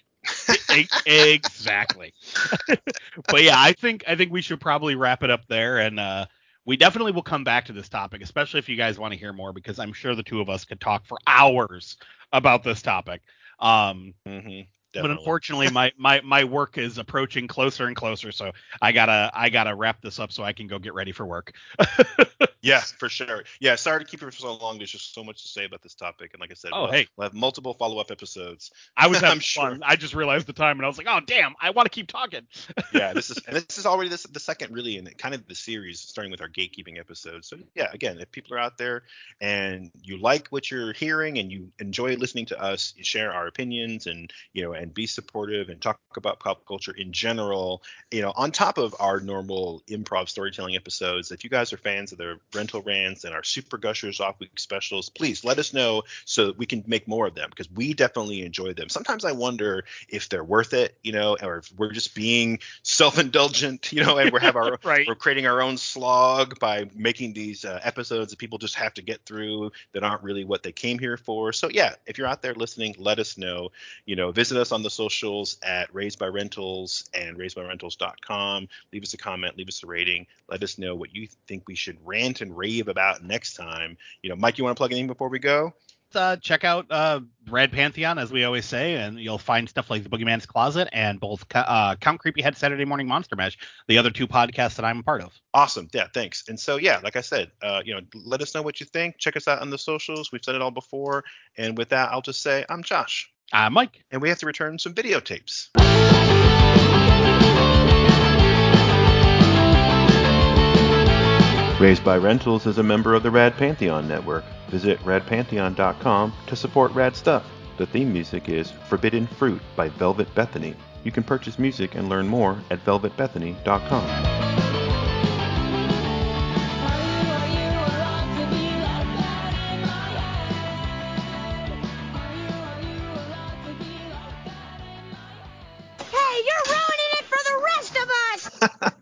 exactly. but yeah, I think I think we should probably wrap it up there and uh we definitely will come back to this topic, especially if you guys want to hear more, because I'm sure the two of us could talk for hours about this topic. Um, Mm-hmm. But unfortunately, my, my my work is approaching closer and closer, so I gotta I gotta wrap this up so I can go get ready for work. Yeah, for sure. Yeah, sorry to keep you for so long. There's just so much to say about this topic, and like I said, Oh, we'll, hey. we'll have multiple follow-up episodes. I was having sure. fun. I just realized the time, and I was like, oh damn, I want to keep talking. yeah, this is and this is already this, the second really in kind of the series, starting with our gatekeeping episode. So yeah, again, if people are out there and you like what you're hearing and you enjoy listening to us share our opinions and you know and be supportive and talk about pop culture in general, you know, on top of our normal improv storytelling episodes, if you guys are fans of the rental rants and our super gushers off week specials, please let us know so that we can make more of them because we definitely enjoy them. Sometimes I wonder if they're worth it, you know, or if we're just being self-indulgent, you know, and we have our Right. we're creating our own slog by making these uh, episodes that people just have to get through that aren't really what they came here for. So yeah, if you're out there listening, let us know. You know, visit us on the socials at Raised by Rentals and raisedbyrentals.com. Leave us a comment, leave us a rating. Let us know what you think we should rant and rave about next time. You know, Mike, you want to plug anything before we go? uh, check out uh, Rad Pantheon, as we always say, and you'll find stuff like The Boogeyman's Closet and both uh, Count Creepy Head Saturday Morning Monster Mash, the other two podcasts that I'm a part of. Awesome. Yeah, thanks. And so yeah, like I said, uh, you know, let us know what you think. Check us out on the socials. We've said it all before. And with that, I'll just say I'm Josh. I'm Mike. And we have to return some videotapes. Raised by Rentals is a member of the Rad Pantheon Network. Visit radpantheon.com to support rad stuff. The theme music is Forbidden Fruit by Velvet Bethany. You can purchase music and learn more at velvetbethany.com.